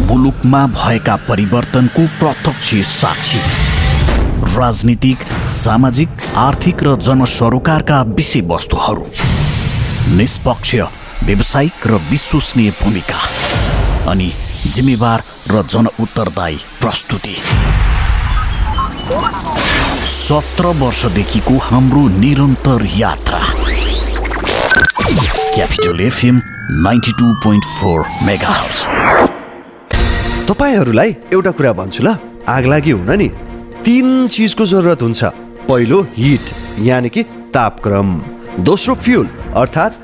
मुलुकमा भएका परिवर्तनको प्रत्यक्ष साक्षी। राजनीतिक सामाजिक आर्थिक र जनसरोकारका विषयवस्तुहरू। निष्पक्ष व्यावसायिक र विश्वसनीय भूमिका। अनि जिम्मेवार र जनउत्तरदायी प्रस्तुति। सत्र वर्षदेखिको हाम्रो निरन्तर यात्रा। Capital FM ninety two point तपाईँहरूलाई एउटा कुरा भन्छु ल आग लागि हुन नि। तिन चिजको जरुरत हुन्छ। पहिलो हिट यानि कि तापक्रम। दोस्रो फ्युल अर्थात्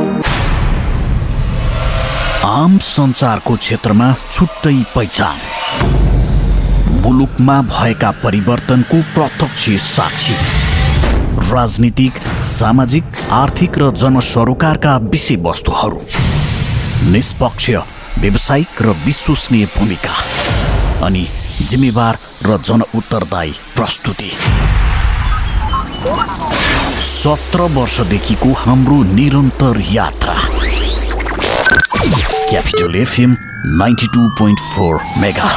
आम सञ्चारको क्षेत्रमा छुट्टै पहिचान। मुलुकमा भएका परिवर्तनको प्रत्यक्ष साक्षी। राजनीतिक सामाजिक आर्थिक र जनसरोकारका विषयवस्तुहरू। निष्पक्ष व्यावसायिक र विश्वसनीय भूमिका। अनि जिम्मेवार र जनउत्तरदायी प्रस्तुति। सत्र वर्षदेखिको हाम्रो निरन्तर यात्रा। Capital FM ninety two point four mega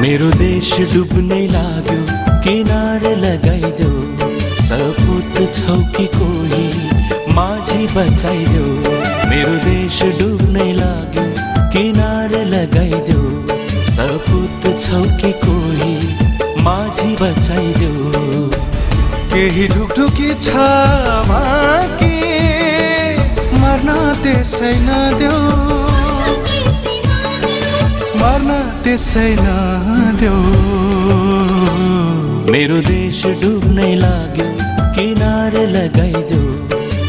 मेरो देश डुब्नै लाग्यो किनार लगाइदेऊ सपुत छौ कि कोही माझी बचाइदेऊ? मेरो देश डुब्नै लाग्यो किनार लगाइदेऊ। सपुत छौ कि कोही माझी बचाइदेऊ? केही ढुकढुकी छ बाँकी मर्न त्यसै नदेऊ। मर्न त्यसै नदेऊ। मेरो देश डुब्नै लाग्यो किनार लगाइदेऊ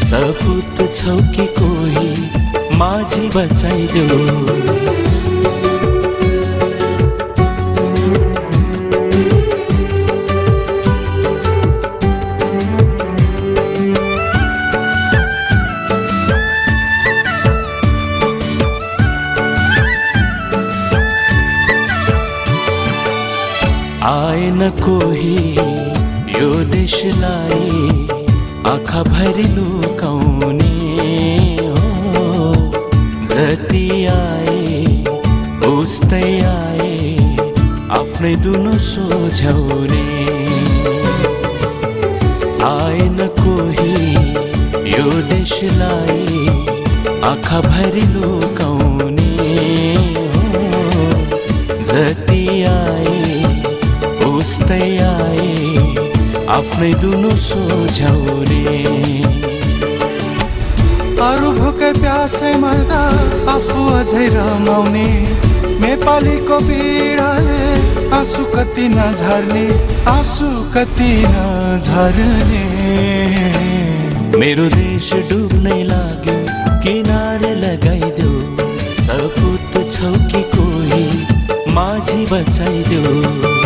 सपुत छौ कि कोही माझी बचाइदेऊ कोही यो देशलाई आँखा भरि लुकाउने हो जति आए उस्तै आए आफ्नै दुनु सोझ्याउने आएन कोही यो देशलाई आँखा भरि लुकाउने हो। जति आए उस्तै आए आफ्नै दुनु सोझ्याउने। अरू भोकै प्यासै मर्दा आफू अझै रमाउने। नेपालीको पीडाले आँसु कति नझर्ने आँसु कति नझर्ने। मेरो देश डुब्नै लाग्यो किनारे लगाइदेऊ। सपुत छौ कि कोही माझी बचाइदेऊ।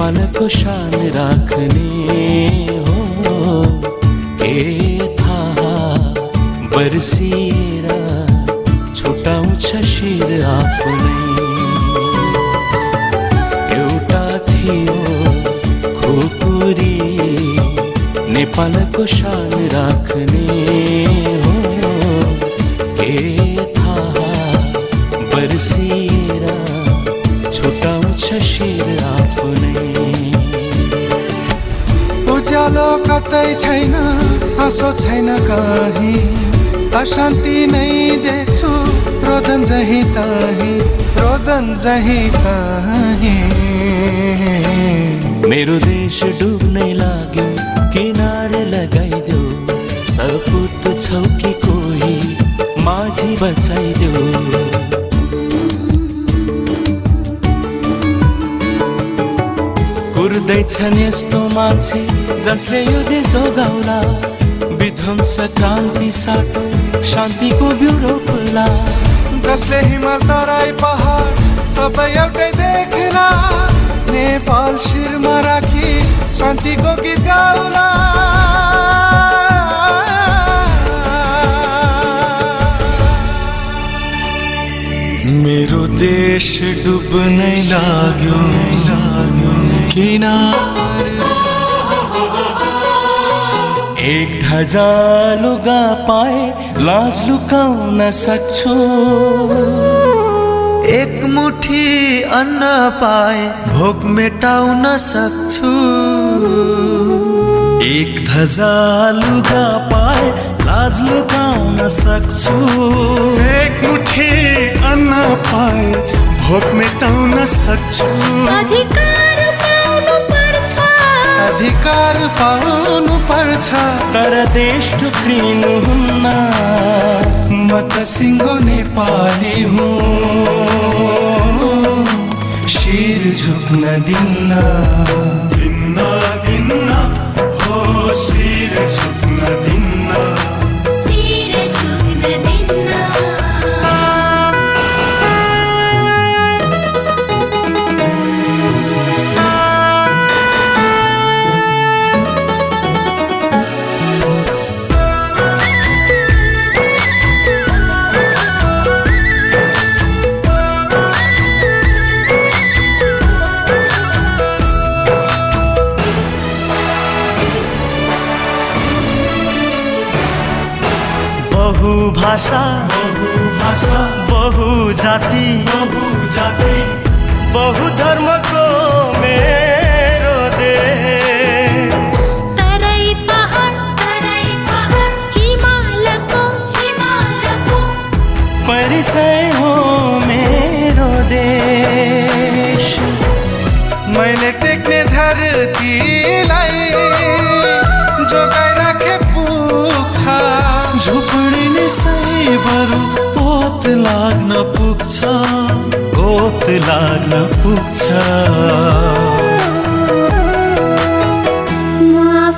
नेपालको शान राख्ने हो। के थाहा? बर्सिएर छुटाउँछ शिर आफ्नै एउटा थियो खुकुरी नेपालको शान राख्ने। कतै छैन हाँसो छैन कहीँ। अशान्ति नै देख्छु रोदन जहीँ तहीँ रोदन जहीँ तहीँ। मेरो देश डुब्नै लाग्यो किनारे लगाइदेऊ। सपुत छौ कि कोही माझी बचाइदेऊ। कुर्दैछन् यस्तो मान्छे जसले यो देश जोगाउला। विध्वंस क्रान्ति साटो शान्तिको रोप्ला जसले हिमाल तराई पहाड सबै एउटै देख्ला। नेपाल शिरमा राखी शान्तिको गीत गाउला। मेरो देश डुब्नै लाग्यो। किनार। एक धजा लुगा पाए लाज लुकाउन सक्छु। एक मुठी अन्न पाए भोक मेटाउन सक्छु। एक धजा लुगा पाए लाज लुकाउन सक्छु। एक मुठी अन्न पाए भोक मेटाउन सक्छु। अधिकार अधिकार पाउनु पर्छ। तर देश टुक्रिनुहुन्न म त सिङ्गो नेपाली हुँ। शिर झुक्न दिन्न। दिन्न दिन्न हो शिर झुक्न दिन्न। बहु भाषा बहु पुग्छ गोत लाग्न पुग्छ। म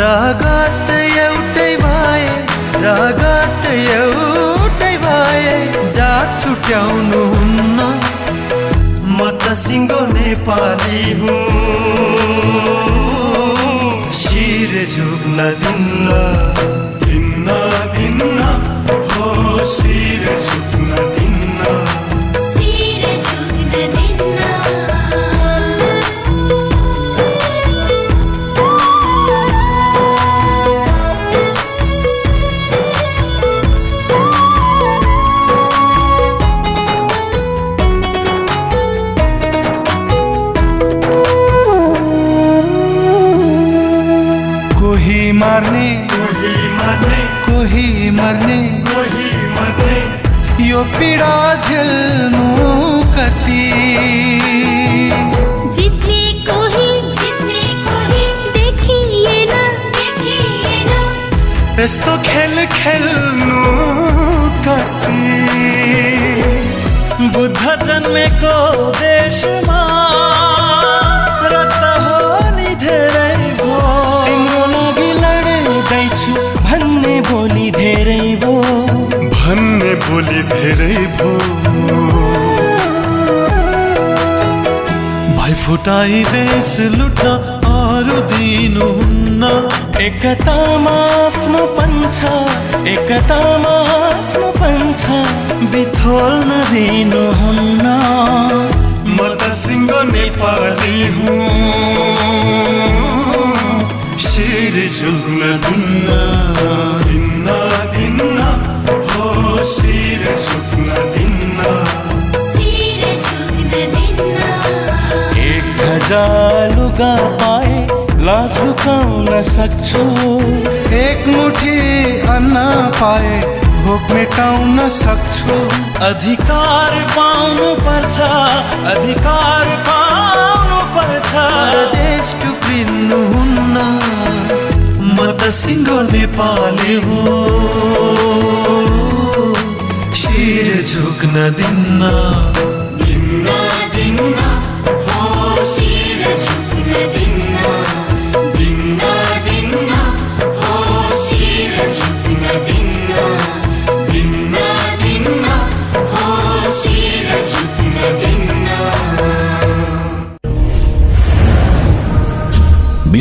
रगत एउटै भए रगत एउटै भए जात छुट्याउनु हुन्न। त सिङ्गो नेपाली हुँ। शिर झुक्न दिन्न। खेल्नु कति बुद्ध जन्मेको देशमा रक्त हो नि धेरै भो तिम्रो लागि लड्दैछु भन्ने बोली धेरै भो भन्ने बोली धेरै भो भाइ फुटाई देश लुट्न अरू दिनुहुन्न एकतामा आफ्नो पन्छ एकतामा आफ्नो पन्छ बिथोल्न दिनुहुन्न म त सिङ्गो नेपाली हुँ। शिर झुक्न दिन्न दिन्न दिन्न हो शिर झुक्न दिन्न। शिर झुक्न दिन्न। एक हजार लुगा पाए लाज लुकाउन सक्छु। एक मुठी अन्न पाए भोक मेटाउन सक्छु। अधिकार पाउनु पर्छ अधिकार पाउनु पर्छ देश टुक्रिनुहुन्न म त सिङ्गो नेपाली हुँ। शिर झुक्न दिन्न।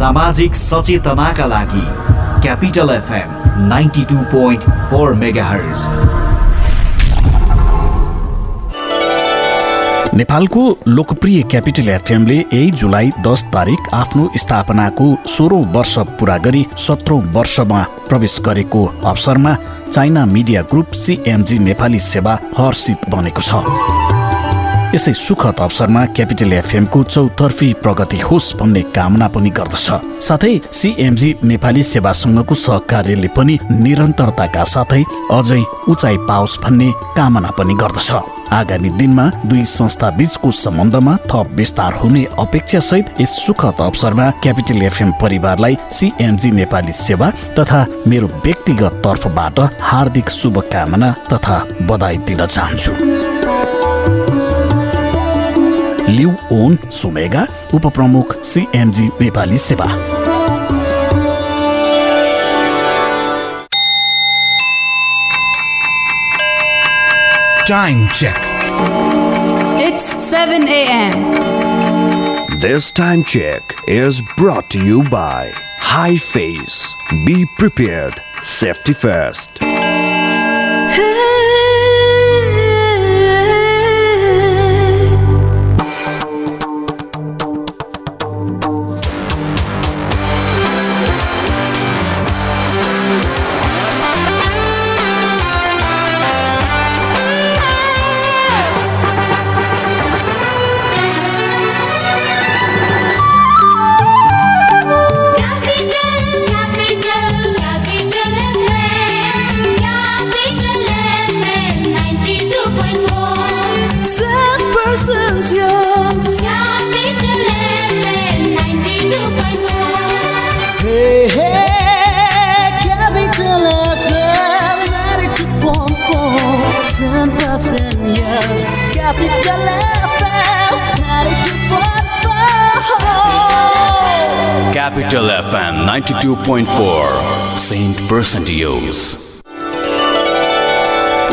सामाजिक सचेतनाका लागि capital FM ninety two point four नेपालको लोकप्रिय क्यापिटल एफएमले यही जुलाई दस तारिक आफ्नो स्थापनाको सोह्रौँ वर्ष पुरा गरी सत्रौँ वर्षमा प्रवेश गरेको अवसरमा China media group CMG Nepali सेवा हर्षित बनेको छ। यसै सुखद अवसरमा क्यापिटल एफएमको चौतर्फी प्रगति होस् भन्ने कामना पनि गर्दछ। साथै सिएमजी नेपाली सेवासँगको सहकार्यले पनि निरन्तरताका साथै अझै उचाइ पाओस् भन्ने कामना पनि गर्दछ। आगामी दिनमा दुई संस्था बीचको सम्बन्धमा थप विस्तार हुने अपेक्षा सहित यस सुखद अवसरमा क्यापिटल एफएम परिवारलाई सिएमजी नेपाली सेवा तथा मेरो व्यक्तिगत तर्फबाट हार्दिक शुभकामना तथा बधाई दिन चाहन्छु। लिउ ओन सुमेगा उपप्रमुख सिएमजी नेपाली सेवा Time check. It's 7 a.m. This time check is brought to you by High Face. Be prepared. Safety first.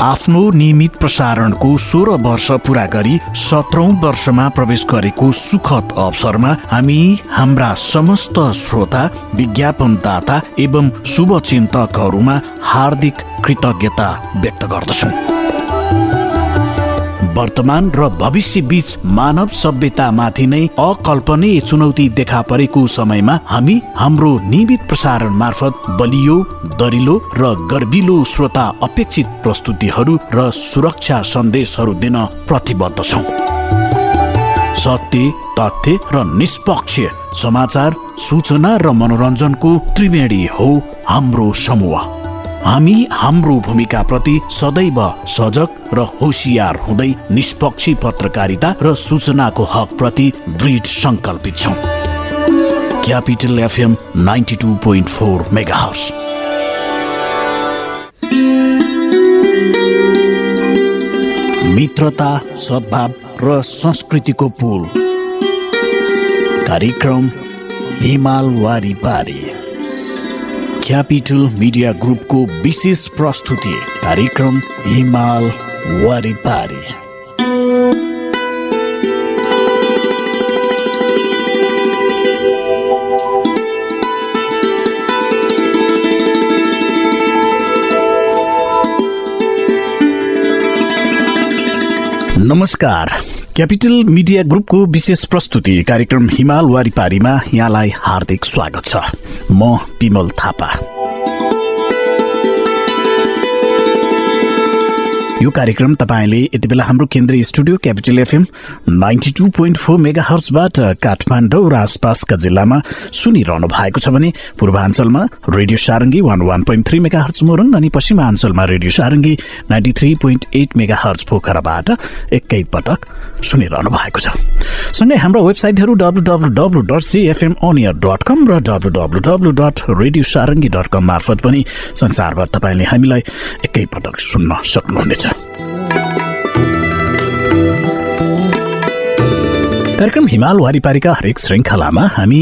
आफ्नो नियमित प्रसारणको सोह्र वर्ष पुरा गरी सत्रौं वर्षमा प्रवेश गरेको सुखद अवसरमा हामी हाम्रा समस्त श्रोता विज्ञापनदाता एवं शुभचिन्तकहरूमा हार्दिक कृतज्ञता व्यक्त गर्दछौँ। वर्तमान र भविष्य बीच मानव सभ्यतामाथि नै अकल्पनीय चुनौती देखा परेको समयमा हामी हाम्रो नियमित प्रसारण मार्फत बलियो दरिलो र गर्विलो श्रोता अपेक्षित प्रस्तुतिहरू र सुरक्षा सन्देशहरू दिन प्रतिबद्ध छौँ। सत्य तथ्य र निष्पक्ष समाचार सूचना र मनोरञ्जनको त्रिवेणी हो हाम्रो समूह। हामी हाम्रो भूमिकाप्रति सदैव सजग र होसियार हुँदै निष्पक्षी पत्रकारिता र सूचनाको हकप्रति दृढ सङ्कल्पित छौँ। Capital FM ninety two point four mega मित्रता सद्भाव र संस्कृतिको पुल। कार्यक्रम हिमाल वारी क्यापिटल मिडिया ग्रुपको विशेष प्रस्तुति कार्यक्रम हिमाल वारिपारी नमस्कार क्यापिटल मिडिया ग्रुपको विशेष प्रस्तुति कार्यक्रम हिमाल वारिपारीमा यहाँलाई हार्दिक स्वागत छ। म पिमल थापा। यो कार्यक्रम तपाईँले यति बेला हाम्रो केन्द्रीय studio capital FM ninety two point four mega हर्चबाट Kathmandu र आसपासका जिल्लामा सुनिरहनु भएको छ भने पूर्वाञ्चलमा radio Sarangi one one point three megahertz Morang अनि पश्चिमाञ्चलमा radio Sarangi ninety three point eight megahertz पोखराबाट एकै पटक सुनिरहनु भएको छ। सँगै हाम्रो वेबसाइटहरू W W W dot CFM अनियर dot com र W W W dot radio Sarangi dot com मार्फत पनि संसारभर तपाईँले हामीलाई एकैपटक सुन्न सक्नुहुनेछ। कार्यक्रम हिमाल वारिपारीका हरेक श्रृङ्खलामा हामी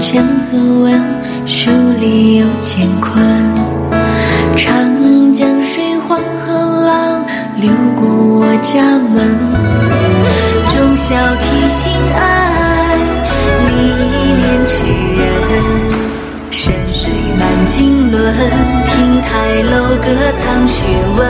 行千字文，书里有乾坤。长江水，黄河浪，流过我家门。忠孝悌心爱，历练之人。山水满经纶，亭台楼阁藏学问。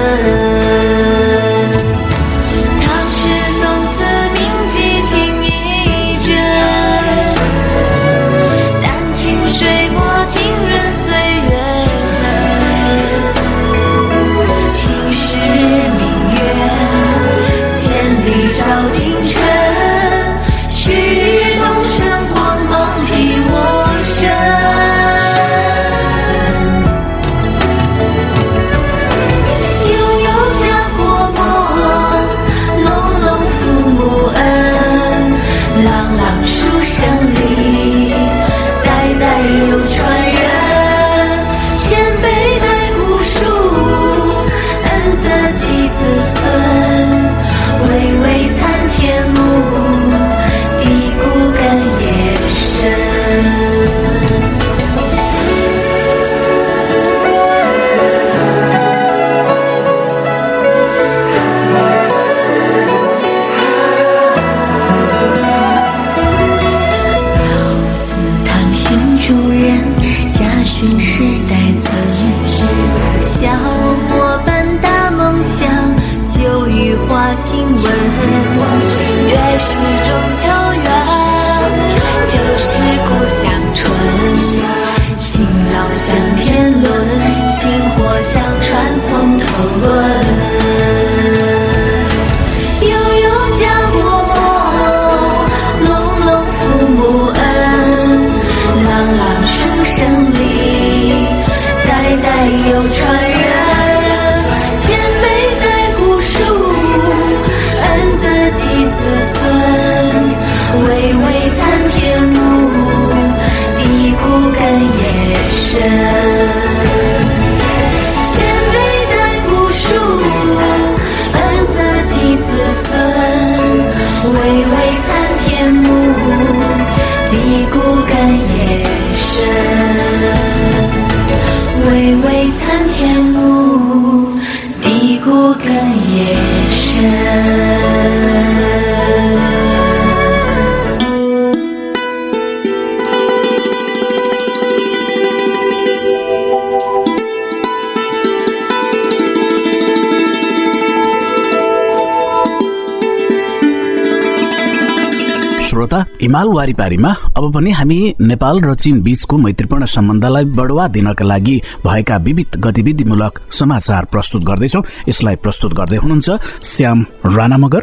वारिपारीमा अब पनि हामी नेपाल र चीन बीचको मैत्रीपूर्ण सम्बन्धलाई बढुवा दिनका लागि भएका विविध गतिविधिमूलक समाचार प्रस्तुत गर्दैछौ। यसलाई प्रस्तुत गर्दै हुनुहुन्छ श्याम राणा मगर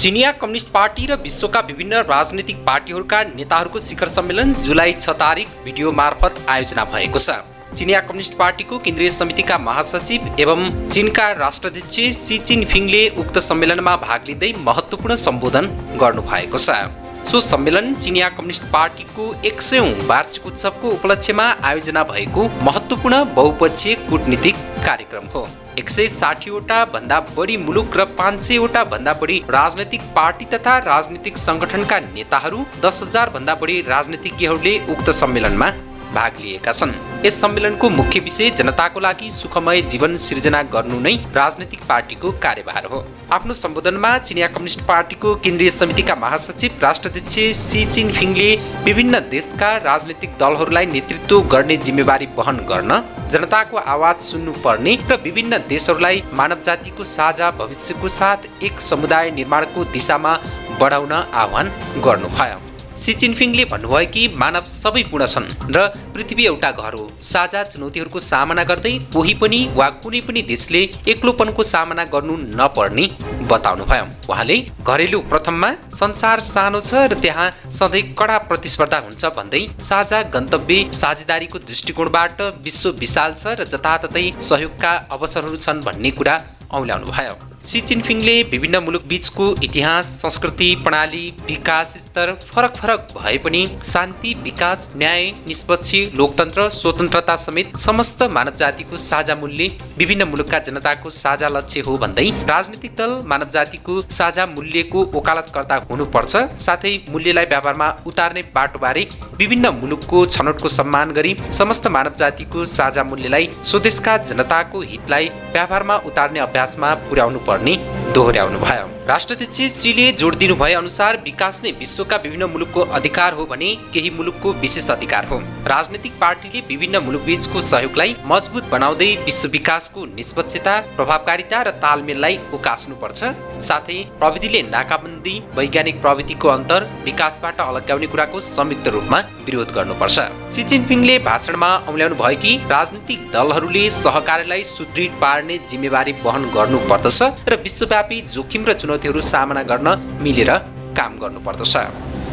चिनिया कम्युनिस्ट पार्टी र विश्वका विभिन्न राजनीतिक पार्टीहरूका नेताहरूको शिखर सम्मेलन जुलाई छ तारिक भिडियो मार्फत आयोजना भएको छ। चिनिया कम्युनिस्ट पार्टीको केन्द्रीय समितिका महासचिव एवं चिनका राष्ट्राध्यक्ष सी चिनफिङले उक्त सम्मेलनमा भाग लिँदै महत्त्वपूर्ण सम्बोधन गर्नुभएको छ। सो सम्मेलन चिनिया कम्युनिस्ट पार्टीको एक सयौँ वार्षिक उत्सवको उपलक्ष्यमा आयोजना भएको महत्त्वपूर्ण बहुपक्षीय कूटनीतिक कार्यक्रम हो। एक सय साठीवटा भन्दा बढी मुलुक र पाँच सयवटा भन्दा बढी राजनैतिक पार्टी तथा राजनीतिक सङ्गठनका नेताहरू दस हजार भन्दा बढी राजनीतिज्ञहरूले उक्त सम्मेलनमा भाग लिएका छन्। यस सम्मेलनको मुख्य विषय जनताको लागि सुखमय जीवन सिर्जना गर्नु नै राजनैतिक पार्टीको कार्यभार हो। आफ्नो सम्बोधनमा चिनिया कम्युनिस्ट पार्टीको केन्द्रीय समितिका महासचिव राष्ट्राध्यक्ष सी चिनफिङले विभिन्न देशका राजनैतिक दलहरूलाई नेतृत्व गर्ने जिम्मेवारी वहन गर्न जनताको आवाज सुन्नुपर्ने र विभिन्न देशहरूलाई मानव जातिको साझा भविष्यको साथ एक समुदाय निर्माणको दिशामा बढाउन आह्वान गर्नुभयो। सी चिनफिङले भन्नुभयो कि मानव सबै पूर्ण छन् र पृथ्वी एउटा घर हो। साझा चुनौतीहरूको सामना गर्दै कोही पनि वा कुनै पनि देशले एक्लोपनको सामना गर्नु नपर्ने बताउनु भयो उहाँले घरेलु प्रथममा संसार सानो छ र त्यहाँ सधैँ कडा प्रतिस्पर्धा हुन्छ भन्दै साझा गन्तव्य साझेदारीको दृष्टिकोणबाट विश्व विशाल छ र जताततै सहयोगका अवसरहरू छन् भन्ने कुरा औल्याउनु भयो सी चिनफिङले विभिन्न मुलुक बीचको इतिहास संस्कृति प्रणाली विकास स्तर फरक फरक भए पनि शान्ति विकास न्याय निष्पक्ष लोकतन्त्र स्वतन्त्रता समेत समस्त मानव जातिको साझा मूल्य विभिन्न मुलुकका जनताको साझा लक्ष्य हो भन्दै राजनीतिक दल मानव जातिको साझा मूल्यको वकालतकर्ता हुनुपर्छ। साथै मूल्यलाई व्यापारमा उतार्ने बाटोबारे विभिन्न मुलुकको छनौटको सम्मान गरी समस्त मानव जातिको साझा मूल्यलाई स्वदेशका जनताको हितलाई व्यापारमा उतार्ने अभ्यासमा पुर्याउनु पर्ने दोहोऱ्याउनु भयो राष्ट्राध्यक्ष श्रीले जोड दिनु भए अनुसार विकास नै विश्वका विभिन्न मुलुकको अधिकार हो भने केही मुलुकको विशेष अधिकार हो। राजनीतिक पार्टीले विभिन्न मुलुक बीचको सहयोगलाई मजबुत बनाउँदै विश्व विकासको निष्पक्षता प्रभावकारिता र तालमेललाई उकास्नुपर्छ। साथै प्रविधिले नाकाबन्दी वैज्ञानिक प्रविधिको अन्तर विकासबाट अलग्याउने कुराको संयुक्त रूपमा विरोध गर्नुपर्छ। सी जिनपिङले भाषणमा औल्याउनु भयो कि राजनीतिक दलहरूले सहकार्यलाई सुदृढ पार्ने जिम्मेवारी वहन गर्नुपर्दछ। र विश्वव्यापी जोखिम र चुनौतीहरू सामना गर्न मिलेर काम गर्नुपर्दछ।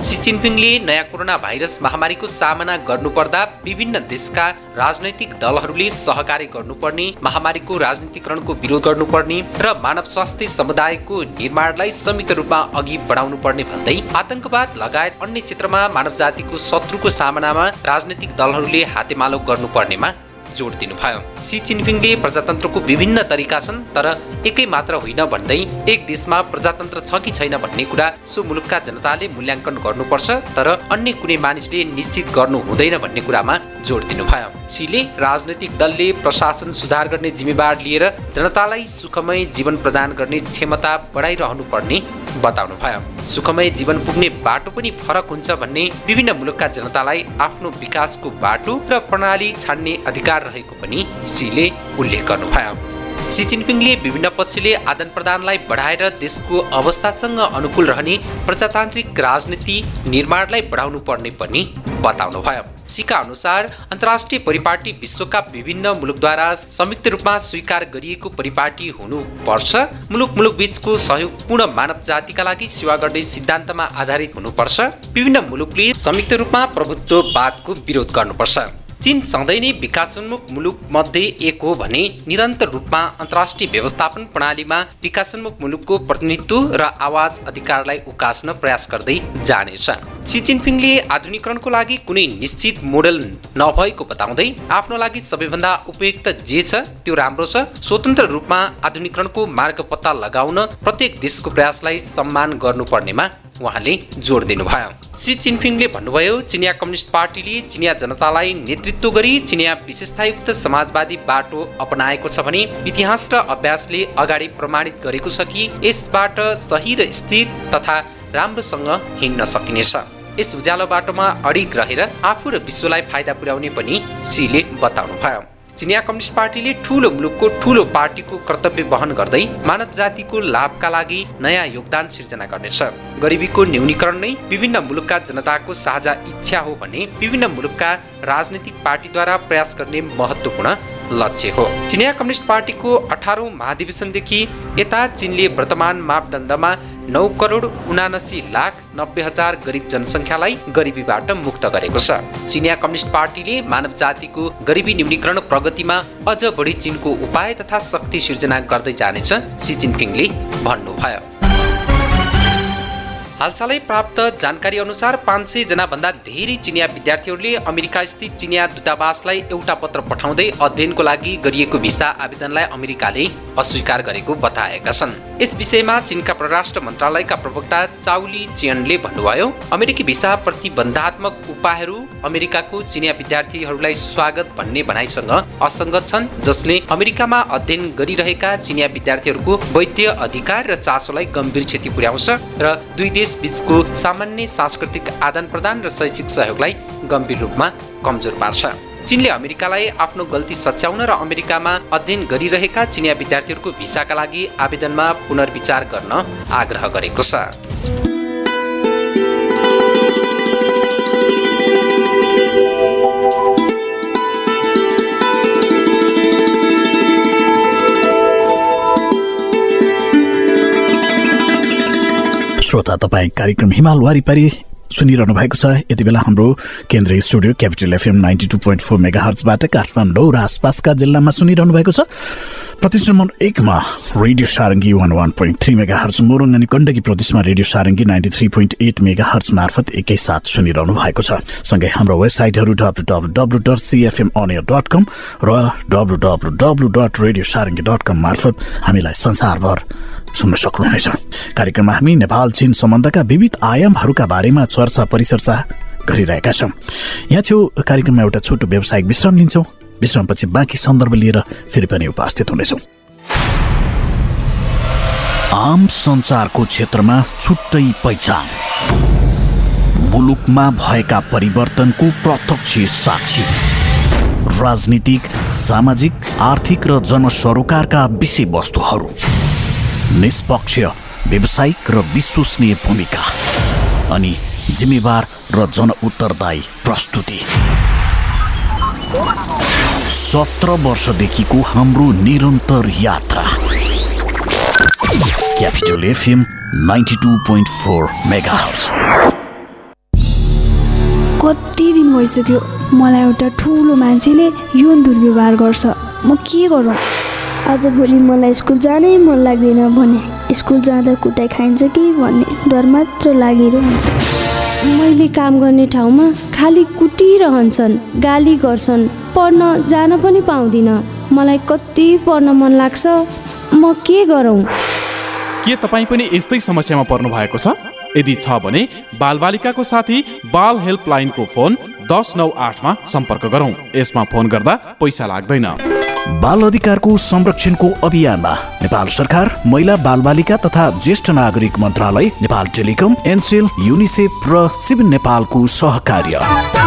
सी चिनपिङले नयाँ कोरोना भाइरस महामारीको सामना गर्नुपर्दा विभिन्न देशका राजनैतिक दलहरूले सहकार्य गर्नुपर्ने महामारीको राजनीतिकरणको विरोध गर्नुपर्ने र मानव स्वास्थ्य समुदायको निर्माणलाई संयुक्त रूपमा अघि बढाउनु पर्ने भन्दै आतंकवाद लगायत अन्य क्षेत्रमा मानव जातिको शत्रुको सामनामा राजनैतिक दलहरूले हातेमालो गर्नुपर्नेमा जोड दिनुभयो। सी चिनपिङले प्रजातन्त्रको विभिन्न तरिका छन् तर एकै मात्र होइन भन्दै एक देशमा प्रजातन्त्र छ कि छैन भन्ने कुरा सो मुलुकका जनताले मूल्याङ्कन गर्नुपर्छ तर अन्य कुनै मानिसले निश्चित गर्नु हुँदैन भन्ने कुरामा जोड दिनुभयो। सीले राजनैतिक दलले प्रशासन सुधार गर्ने जिम्मेवार लिएर जनतालाई सुखमय जीवन प्रदान गर्ने क्षमता बढाइरहनु पर्ने बताउनु भयो सुखमय जीवन पुग्ने बाटो पनि फरक हुन्छ भन्ने विभिन्न मुलुकका जनतालाई आफ्नो विकासको बाटो र प्रणाली छान्ने अधिकार रहेको पनि सीले उल्लेख गर्नुभयो। सी जिनपिङले विभिन्न पक्षले आदान प्रदानलाई बढाएर देशको अवस्थासँग अनुकूल रहने प्रजातान्त्रिक राजनीति निर्माणलाई बढाउनु पर्ने पनि बताउनु भयो सिका अनुसार अन्तर्राष्ट्रिय परिपाटी विश्वका विभिन्न मुलुकद्वारा संयुक्त रूपमा स्वीकार गरिएको परिपाटी हुनुपर्छ। मुलुक मुलुक बीचको सहयोगपूर्ण मानव जातिका लागि सेवा गर्ने सिद्धान्तमा आधारित हुनुपर्छ। विभिन्न मुलुकले संयुक्त रूपमा प्रभुत्ववादको विरोध गर्नुपर्छ। चीन सधैँ नै विकासोन्मुख मुलुक मध्ये एक हो भने निरन्तर रूपमा अन्तर्राष्ट्रिय व्यवस्थापन प्रणालीमा विकासोन्मुख मुलुकको प्रतिनिधित्व र आवाज अधिकारलाई उकास्न प्रयास गर्दै जानेछ सी जिनपिङले आधुनिकरणको लागि कुनै निश्चित मोडल नभएको बताउँदै आफ्नो लागि सबैभन्दा उपयुक्त जे छ त्यो राम्रो छ। स्वतन्त्र रूपमा आधुनिकरणको मार्ग पत्ता लगाउन प्रत्येक देशको प्रयासलाई सम्मान गर्नुपर्नेमा उहाँले जोड दिनुभयो। श्री चिनफिङले भन्नुभयो चिनिया कम्युनिस्ट पार्टीले चिनिया जनतालाई नेतृत्व गरी चिनिया विशेषतायुक्त समाजवादी बाटो अपनाएको छ भने इतिहास र अभ्यासले अगाडि प्रमाणित गरेको छ कि यसबाट सही र स्थिर तथा राम्रोसँग हिँड्न सकिनेछ। यस उज्यालो बाटोमा अडिग रहेर आफू र विश्वलाई फाइदा पुर्याउने पनि श्रीले बताउनुभयो। चिनिया कम्युनिस्ट पार्टीले ठुलो मुलुकको ठुलो पार्टीको कर्तव्य वहन गर्दै मानव जातिको लाभका लागि नयाँ योगदान सिर्जना गर्नेछ। गरिबीको न्यूनीकरण नै विभिन्न मुलुकका जनताको साझा इच्छा हो भने विभिन्न मुलुकका राजनीतिक पार्टीद्वारा प्रयास गर्ने महत्त्वपूर्ण लक्ष्य हो। चिनिया कम्युनिस्ट पार्टीको अठारौँ महाधिवेशनदेखि यता चिनले वर्तमान मापदण्डमा नौ करोड उनासी लाख नब्बे हजार गरिब जनसङ्ख्यालाई गरिबीबाट मुक्त गरेको छ। चिनिया कम्युनिस्ट पार्टीले मानव जातिको गरिबी न्यूनीकरण प्रगतिमा अझ बढी चिनको उपाय तथा शक्ति सिर्जना गर्दै जानेछ सी जिनपिङले भन्नुभयो। हालसालै प्राप्त जानकारी अनुसार पाँच सय जना भन्दा धेरै चिनिया विद्यार्थीहरूले अमेरिका स्थित चिनिया दूतावासलाई एउटा पत्र पठाउँदै अध्ययनको लागि गरिएको भिसा आवेदनलाई अमेरिकाले अस्वीकार गरेको बताएका छन्। यस विषयमा चीनका परराष्ट्र मन्त्रालयका प्रवक्ता चाउली चियनले भन्नुभयो अमेरिकी भिसा प्रतिबन्धात्मक उपायहरू अमेरिकाको चिनिया विद्यार्थीहरूलाई स्वागत भन्ने भनाइसँग असङ्गत छन् जसले अमेरिकामा अध्ययन गरिरहेका चिनिया विद्यार्थीहरूको वैध अधिकार र चासोलाई गम्भीर क्षति पुर्याउँछ र दुई देश बीचको सामान्य सांस्कृतिक आदान प्रदान र शैक्षिक सहयोगलाई गम्भीर रूपमा कमजोर पार्छ। चीनले अमेरिकालाई आफ्नो गल्ती सच्याउन र अमेरिकामा अध्ययन गरिरहेका चिनिया विद्यार्थीहरूको भिसाका लागि आवेदनमा पुनर्विचार गर्न आग्रह गरेको छ। श्रोता तपाईँ कार्यक्रम हिमाल वारिपारी सुनिरहनु भएको छ। यति बेला हाम्रो केन्द्रीय studio capital FM ninety two point four mega हर्चबाट Kathmandu र आसपासका जिल्लामा सुनिरहनु भएको छ। प्रदेश नम्बर एकमा radio Sarangi one one point three megahertz Morang अनि गण्डकी प्रदेशमा radio Sarangi ninety three point eight megahertz मार्फत एकैसाथ सुनिरहनु भएको छ। सँगै हाम्रो वेबसाइटहरू W W W dot CFM dot com र W W W dot radio Sarangi dot com मार्फत हामीलाई संसारभर सुन्न सक्नुहुनेछ। कार्यक्रममा हामी नेपाल चीन सम्बन्धका विविध आयामहरूका बारेमा चर्चा परिचर्चा गरिरहेका छौँ। यहाँ छेउ कार्यक्रममा एउटा छोटो व्यावसायिक विश्राम लिन्छौँ। विश्रामपछि बाँकी सन्दर्भ लिएर फेरि पनि उपस्थित हुनेछौँ। आम सञ्चारको क्षेत्रमा छुट्टै पहिचान। मुलुकमा भएका परिवर्तनको प्रत्यक्ष साक्षी। राजनीतिक सामाजिक आर्थिक र जनसरोकारका विषयवस्तुहरू। निष्पक्ष व्यावसायिक र विश्वसनीय भूमिका अनि जिम्मेवार र जन उत्तरदायी प्रस्तुति। सत्र वर्षदेखिको हाम्रो निरन्तर यात्रा। Capital FM ninety two point four mega कति दिन भइसक्यो? मलाई एउटा ठुलो मान्छेले यौन दुर्व्यवहार गर्छ। म के गरौँ? आजभोलि मलाई स्कुल जानै मन लाग्दैन भने स्कुल जाँदा कुटाइ खाइन्छ कि भन्ने डर मात्र लागिरहन्छ। मैले काम गर्ने ठाउँमा खालि कुटिरहन्छन् गाली गर्छन् पढ्न जान पनि पाउँदिनँ। मलाई कति पढ्न मन लाग्छ म के गरौँ? के तपाईँ पनि यस्तै समस्यामा पर्नु भएको छ? यदि छ भने बालबालिकाको साथी बाल हेल्पलाइनको फोन दस नौ आठमा सम्पर्क गरौँ। यसमा फोन गर्दा पैसा लाग्दैन। बाल अधिकारको संरक्षणको अभियानमा नेपाल सरकार महिला बालबालिका तथा ज्येष्ठ नागरिक मन्त्रालय नेपाल टेलिकम एनसेल युनिसेफ र सिभिल नेपालको सहकार्य।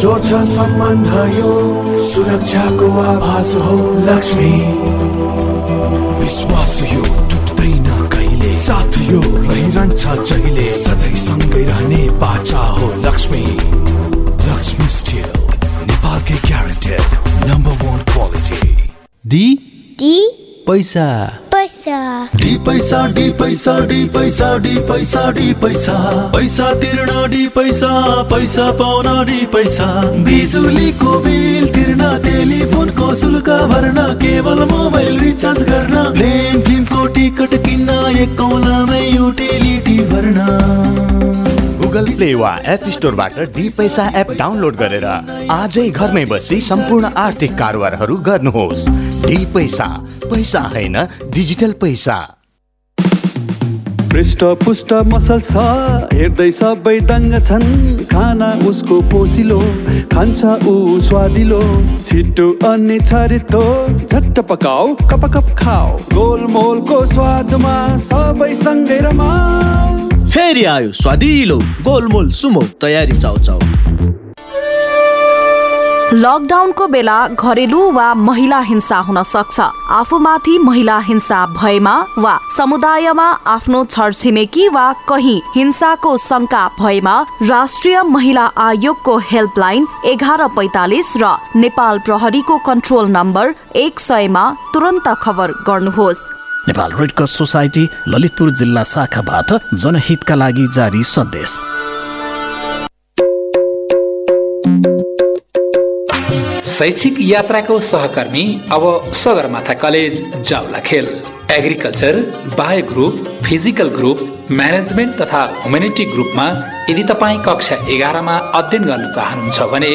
जोड्छ सम्बन्ध यो सुरक्षाको आभास हो लक्ष्मी। विश्वास यो टुट्दैन कहिले? साथ यो रहिरहन्छ जहिले? सधैँ सँगै रहने बाचा हो लक्ष्मी। लक्ष्मी स्टिल नेपालकै guaranteed number one quality D? D? पैसा। पैसा। डी पैसा डी पैसा डी पैसा डी पैसा डी पैसा। पैसा तिर्न डी पैसा पैसा पाउन डी पैसा। बिजुलीको बिल तिर्न टेलिफोनको शुल्क भर्न केवल मोबाइल रिचार्ज गर्न प्लेन फिल्मको टिकट किन्न एक कौलामै युटिलिटी भर्न। गुगल प्ले वा एप स्टोरबाट डी पैसा एप डाउनलोड गरेर आजै घरमै बसी सम्पूर्ण आर्थिक कारोबारहरू गर्नुहोस्। डी पैसा पैसा होइन डिजिटल पैसा। पृष्ठ पुष्ट मसल छ हेर्दै सबै दङ्ग छन्। खाना उसको पोसिलो खान्छ ऊ स्वादिलो। छिटो अनि छरितो झट्ट पकाऊ कप कप खाऊ। गोलमोलको स्वादमा सबै सँगै रमाऊ। फेरि आयो स्वादिलो गोलमोल सुमो तयारी चाउ चाउ। लकडाउनको बेला घरेलु वा महिला हिंसा हुन सक्छ। आफूमाथि महिला हिंसा भएमा वा समुदायमा आफ्नो छरछिमेकी वा कहीँ हिंसाको शंका भएमा राष्ट्रिय महिला आयोगको हेल्पलाइन एघार पैतालिस र नेपाल प्रहरीको कन्ट्रोल नम्बर एक सयमा तुरन्त खबर गर्नुहोस्। नेपाल रेडक्रस सोसाइटी ललितपुर जिल्ला शाखाबाट जनहितका लागि जारी सन्देश। शैक्षिक यात्राको सहकर्मी अब सगरमाथा कलेज जाउला खेल। Agriculture bio group physical group management तथा ह्युमेनिटी ग्रुपमा यदि तपाईँ कक्षा एघारमा अध्ययन गर्न चाहनुहुन्छ भने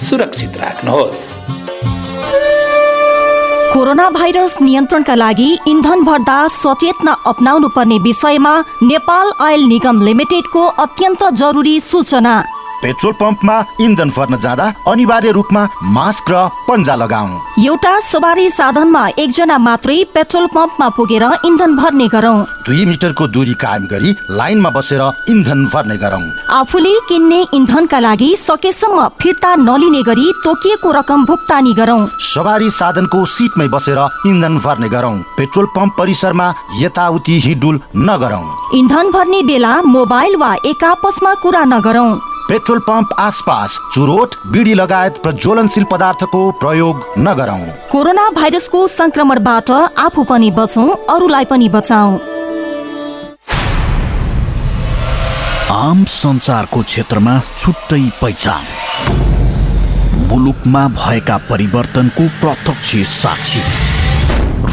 सुरक्षित राख्नुहोस्। कोरोना भाइरस नियन्त्रणका लागि इन्धन भर्दा सचेतना अप्नाउनु पर्ने विषयमा नेपाल आयल निगम लिमिटेडको अत्यन्त जरुरी सूचना। पेट्रोल पम्पमा इन्धन भर्न जाँदा अनिवार्य रूपमा मास्क र पन्जा लगाऊ एउटा सवारी साधनमा एकजना मात्रै पेट्रोल पम्पमा पुगेर इन्धन भर्ने गरौँ। दुई मिटरको दूरी कायम गरी लाइनमा बसेर इन्धन भर्ने गरौँ। आफूले किन्ने इन्धनका लागि सकेसम्म फिर्ता नलिने गरी तोकिएको रकम भुक्तानी गरौँ। सवारी साधनको सिटमै बसेर इन्धन भर्ने गरौँ। पेट्रोल पम्प परिसरमा यताउति हिडुल नगरौँ। इन्धन भर्ने बेला मोबाइल वा एक आपसमा कुरा नगरौँ। पेट्रोल पम्प आसपास चुरोट बिडी लगायत प्रज्वलनशील पदार्थको प्रयोग नगरौँ। कोरोना भाइरसको संक्रमणबाट आफू पनि बचौँ अरूलाई पनि बचाऊ आम सञ्चारको क्षेत्रमा छुट्टै पहिचान। मुलुकमा भएका परिवर्तनको प्रत्यक्ष साक्षी।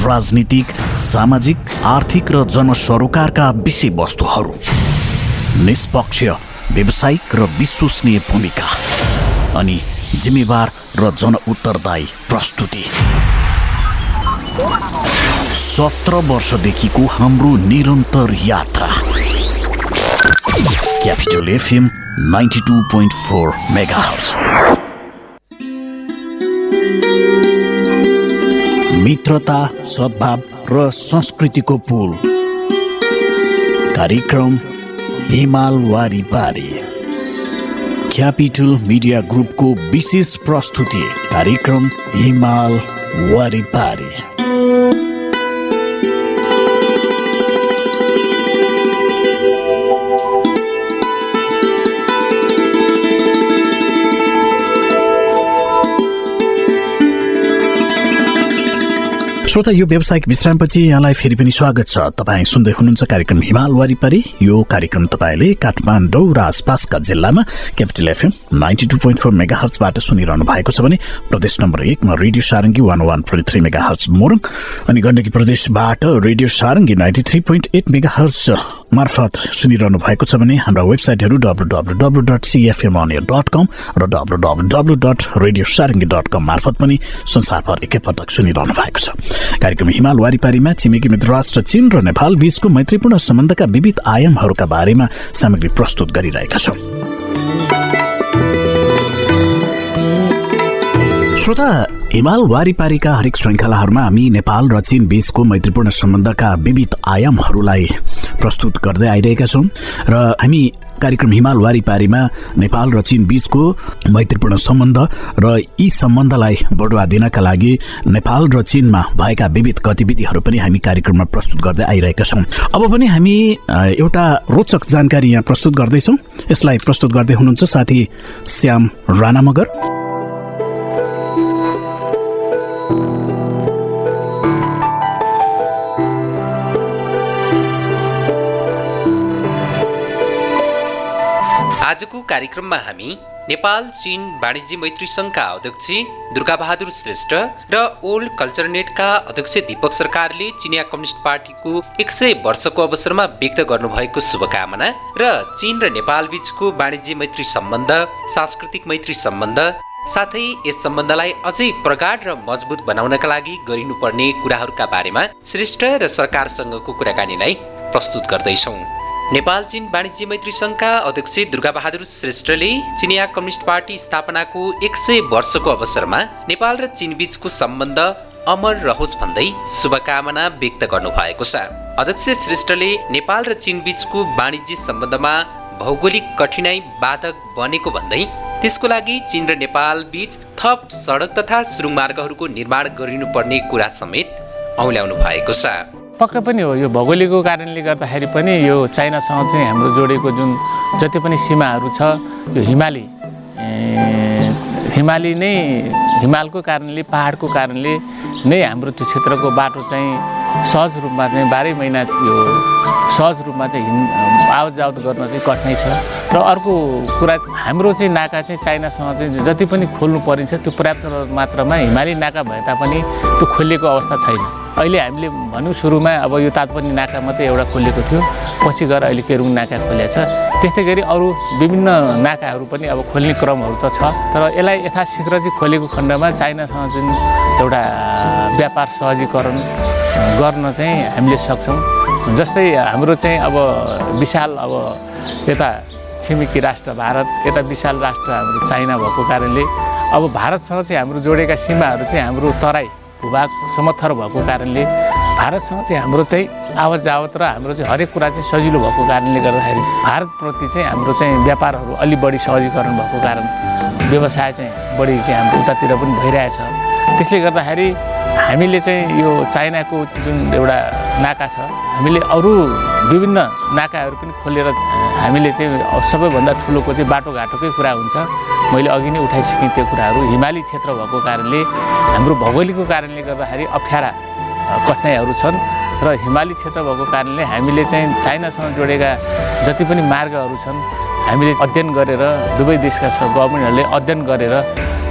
राजनीतिक सामाजिक आर्थिक र जनसरोकारका विषयवस्तुहरू। निष्पक्ष व्यावसायिक र विश्वसनीय भूमिका अनि जिम्मेवार र जन उत्तरदायी प्रस्तुति। सत्र वर्षदेखिको हाम्रो निरन्तर यात्रा। Capital FM ninety two point four mega मित्रता सद्भाव र संस्कृतिको पुल। कार्यक्रम हिमाल वारिपारी। क्यापिटल मिडिया ग्रुपको विशेष प्रस्तुति कार्यक्रम हिमाल वारिपारी। श्रोता यो व्यावसायिक विश्रामपछि यहाँलाई फेरि पनि स्वागत छ। तपाईँ सुन्दै हुनुहुन्छ कार्यक्रम हिमाल वारिपारी। यो कार्यक्रम तपाईँले काठमाडौँ र आसपासका जिल्लामा capital FM ninety two point four mega हर्चबाट सुनिरहनु भएको छ भने प्रदेश नम्बर एकमा radio Sarangi one one forty three megahertz Morang अनि गण्डकी प्रदेशबाट radio Sarangi ninety three point eight megahertz मार्फत सुनिरहनु भएको छ भने हाम्रा वेबसाइटहरू W W W dot CFM dot com र W W W dot radio Sarangi dot com मार्फत पनि संसारभर एकैपटक सुनिरहनु भएको छ। कार्यक्रम हिमाल वारिपारीमा छिमेकी मित्र राष्ट्र चीन र नेपाल बीचको मैत्रीपूर्ण सम्बन्धका विविध आयामहरूका बारेमा सामग्री प्रस्तुत गरिरहेका छौं। श्रोता हिमाल वारिपारीका हरेक श्रृङ्खलाहरूमा हामी नेपाल र चीन बीचको मैत्रीपूर्ण सम्बन्धका विविध आयामहरूलाई प्रस्तुत गर्दै आइरहेका छौँ र हामी कार्यक्रम हिमाल वारिपारीमा नेपाल र चीन बीचको मैत्रीपूर्ण सम्बन्ध र यी सम्बन्धलाई बढुवा दिनका लागि नेपाल र चीनमा भएका विविध गतिविधिहरू पनि हामी कार्यक्रममा प्रस्तुत गर्दै आइरहेका छौँ। अब पनि हामी एउटा रोचक जानकारी यहाँ प्रस्तुत गर्दैछौँ। यसलाई प्रस्तुत गर्दै हुनुहुन्छ साथी श्याम राणा मगर आजको कार्यक्रममा हामी नेपाल चीन वाणिज्य मैत्री सङ्घका अध्यक्ष दुर्गाबहादुर श्रेष्ठ र ओल्ड कल्चर नेटका अध्यक्ष दीपक सरकारले चिनिया कम्युनिस्ट पार्टीको एक सय वर्षको अवसरमा व्यक्त गर्नुभएको शुभकामना र चीन र नेपाल बीचको वाणिज्य मैत्री सम्बन्ध सांस्कृतिक मैत्री सम्बन्ध साथै यस सम्बन्धलाई अझै प्रगाढ र मजबुत बनाउनका लागि गरिनुपर्ने कुराहरूका बारेमा श्रेष्ठ र सरकारसँगको कुराकानीलाई प्रस्तुत गर्दैछौँ। नेपाल चीन वाणिज्य मैत्री सङ्घका अध्यक्ष दुर्गाबहादुर श्रेष्ठले चिनिया कम्युनिस्ट पार्टी स्थापनाको एक सय वर्षको अवसरमा नेपाल र चीन बीचको सम्बन्ध अमर रहोस् भन्दै शुभकामना व्यक्त गर्नुभएको छ। अध्यक्ष श्रेष्ठले नेपाल र चीन बीचको वाणिज्य सम्बन्धमा भौगोलिक कठिनाई बाधक बनेको भन्दै त्यसको लागि चीन र नेपाल बीच थप सडक तथा सुरुङ मार्गहरूको निर्माण गरिनुपर्ने कुरा समेत औल्याउनु भएको छ। पक्कै पनि हो। यो भौगोलिकको कारणले गर्दाखेरि पनि यो चाइनासँग चाहिँ हाम्रो जोडेको जुन जति पनि सीमाहरू छ यो हिमाली हिमाली नै हिमालको कारणले पाहाडको कारणले नै हाम्रो त्यो क्षेत्रको बाटो चाहिँ सहज रूपमा चाहिँ बाह्रै महिना यो सहज रूपमा चाहिँ आवत जावत गर्न चाहिँ कठिनाइ छ। र अर्को कुरा हाम्रो चाहिँ नाका चाहिँ चाइनासँग चाहिँ जति पनि खोल्नु परिन्छ त्यो पर्याप्त मात्रामा हिमाली नाका भए तापनि त्यो खोलिएको अवस्था छैन। अहिले हामीले भनौँ सुरुमा अब यो तातपनि नाका मात्रै एउटा खोलिएको थियो। पछि गएर अहिले केरुङ नाका खोलिएको छ। त्यस्तै गरी अरू विभिन्न नाकाहरू पनि अब खोल्ने क्रमहरू त छ। तर यसलाई यथाशीघ्र चाहिँ खोलेको खण्डमा चाइनासँग जुन एउटा व्यापार सहजीकरण गर्न चाहिँ हामीले सक्छौँ। जस्तै हाम्रो चाहिँ अब विशाल अब यता छिमेकी राष्ट्र भारत यता विशाल राष्ट्र हाम्रो चाइना भएको कारणले अब भारतसँग चाहिँ हाम्रो जोडेका सीमाहरू चाहिँ हाम्रो तराई भूभाग समथर भएको कारणले भारतसँग चाहिँ हाम्रो चाहिँ आवत जावत र हाम्रो चाहिँ हरेक कुरा चाहिँ सजिलो भएको कारणले गर्दाखेरि भारतप्रति चाहिँ हाम्रो चाहिँ व्यापारहरू अलि बढी सहजीकरण भएको कारण व्यवसाय चाहिँ बढी चाहिँ हाम्रो उतातिर पनि भइरहेछ। त्यसले गर्दाखेरि हामीले चाहिँ यो चाइनाको जुन एउटा नाका छ हामीले अरू विभिन्न नाकाहरू पनि खोलेर हामीले चाहिँ सबैभन्दा ठुलोको चाहिँ बाटोघाटोकै कुरा हुन्छ। मैले अघि नै उठाइसकेँ त्यो कुराहरू। हिमाली क्षेत्र भएको कारणले हाम्रो भौगोलिकको कारणले गर्दाखेरि अप्ठ्यारा कठिनाइहरू छन्। र हिमाली क्षेत्र भएको कारणले हामीले चाहिँ चाइनासँग जोडेका जति पनि मार्गहरू छन् हामीले अध्ययन गरेर दुवै देशका गभर्मेन्टहरूले अध्ययन गरेर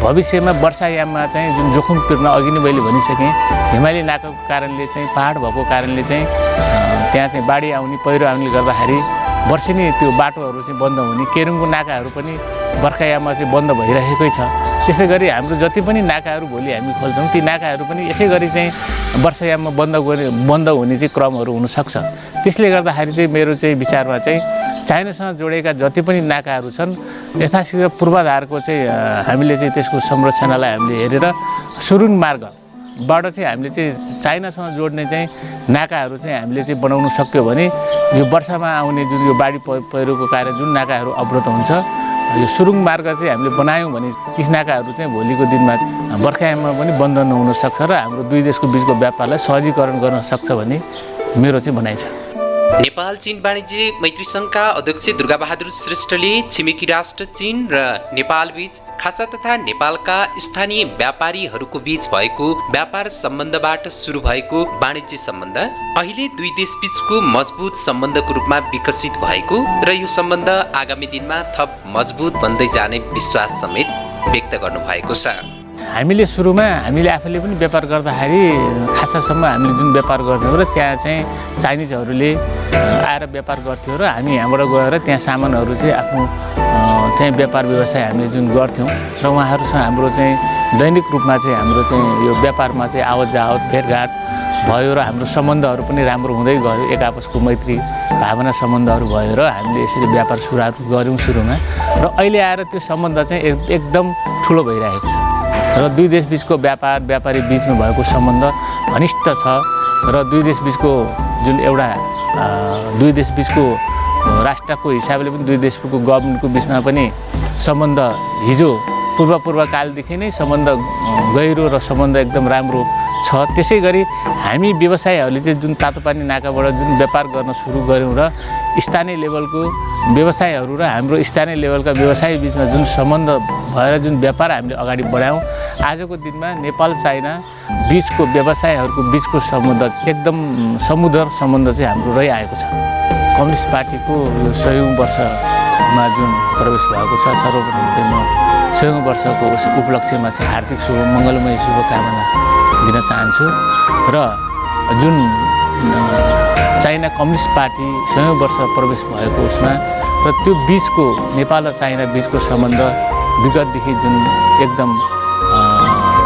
भविष्यमा वर्षायाममा चाहिँ जुन जोखिम तिर्न अघि नै मैले भनिसकेँ हिमाली नाकाको कारणले चाहिँ पाहाड भएको कारणले चाहिँ त्यहाँ चाहिँ बाढी आउने पहिरो आउनेले गर्दाखेरि वर्षेनी त्यो बाटोहरू चाहिँ बन्द हुने केरुङको नाकाहरू पनि बर्खायाममा चाहिँ बन्द भइरहेकै छ। त्यसै गरी हाम्रो जति पनि नाकाहरू भोलि हामी खोल्छौँ ती नाकाहरू पनि यसै गरी चाहिँ वर्षायाममा बन्द गरे बन्द हुने चाहिँ क्रमहरू हुनसक्छ। त्यसले गर्दाखेरि चाहिँ मेरो चाहिँ विचारमा चाहिँ चाइनासँग जोडेका जति पनि नाकाहरू छन् यथाशीघ्र पूर्वाधारको चाहिँ हामीले चाहिँ त्यसको संरचनालाई हामीले हेरेर सुरुङ मार्गबाट चाहिँ हामीले चाहिँ चाइनासँग जोड्ने चाहिँ नाकाहरू चाहिँ हामीले चाहिँ बनाउनु सक्यो भने यो वर्षामा आउने जुन यो बाढी पहिरोको कारण जुन नाकाहरू अवरोध हुन्छ यो सुरुङ मार्ग चाहिँ हामीले बनायौँ भने ती नाकाहरू चाहिँ भोलिको दिनमा बर्खायाममा पनि बन्द नहुन सक्छ र हाम्रो दुई देशको बिचको व्यापारलाई सहजीकरण गर्न सक्छ भन्ने मेरो चाहिँ भनाइ छ। नेपाल चीन वाणिज्य मैत्री सङ्घका अध्यक्ष दुर्गाबहादुर श्रेष्ठले छिमेकी राष्ट्र चीन र नेपाल बीच खासा तथा नेपालका स्थानीय व्यापारीहरूको बीच भएको व्यापार सम्बन्धबाट सुरु भएको वाणिज्य सम्बन्ध अहिले दुई देश बीचको मजबुत सम्बन्धको रूपमा विकसित भएको र यो सम्बन्ध आगामी दिनमा थप मजबुत बन्दै जाने विश्वास समेत व्यक्त गर्नुभएको छ। हामीले सुरुमा हामीले आफूले पनि व्यापार गर्दाखेरि खासासम्म हामीले जुन व्यापार गर्थ्यौँ र त्यहाँ चाहिँ चाइनिजहरूले आएर व्यापार गर्थ्यो र हामी यहाँबाट गएर त्यहाँ सामानहरू चाहिँ आफ्नो चाहिँ व्यापार व्यवसाय हामीले जुन गर्थ्यौँ र उहाँहरूसँग हाम्रो चाहिँ दैनिक रूपमा चाहिँ हाम्रो चाहिँ यो व्यापारमा चाहिँ आवत जावत भेटघाट भयो र हाम्रो सम्बन्धहरू पनि राम्रो हुँदै गयो। एक आपसको मैत्री भावना सम्बन्धहरू भयो र हामीले यसरी व्यापार सुरुवात गऱ्यौँ सुरुमा। र अहिले आएर त्यो सम्बन्ध चाहिँ एकदम ठुलो भइरहेको छ। र दुई देश बिचको व्यापार व्यापारी बिचमा भएको सम्बन्ध घनिष्ठ छ। र दुई देश बिचको जुन एउटा दुई देश बिचको राष्ट्रको हिसाबले पनि दुई देशको गभर्मेन्टको बिचमा पनि सम्बन्ध हिजो पूर्व पूर्वकालदेखि नै सम्बन्ध गहिरो र सम्बन्ध एकदम राम्रो छ। त्यसै गरी हामी व्यवसायहरूले चाहिँ जुन तातो पानी नाकाबाट जुन व्यापार गर्न सुरु गऱ्यौँ र स्थानीय लेभलको व्यवसायहरू र हाम्रो स्थानीय लेभलका व्यवसाय बिचमा जुन सम्बन्ध भएर जुन व्यापार हामीले अगाडि बढायौँ आजको दिनमा नेपाल चाइना बिचको व्यवसायहरूको बिचको सम्बन्ध एकदम समुद्र सम्बन्ध चाहिँ हाम्रो रहिआएको छ। कम्युनिस्ट पार्टीको यो सयौँ वर्षमा जुन प्रवेश भएको छ सर्वप्रथम चाहिँ म सयौँ वर्षको उपलक्ष्यमा चाहिँ हार्दिक शुभ मङ्गलमय शुभकामना दिन चाहन्छु र जुन चाइना कम्युनिस्ट पार्टी सयौँ वर्ष प्रवेश भएको उसमा र त्यो बिचको नेपाल र चाइना बिचको सम्बन्ध विगतदेखि जुन एकदम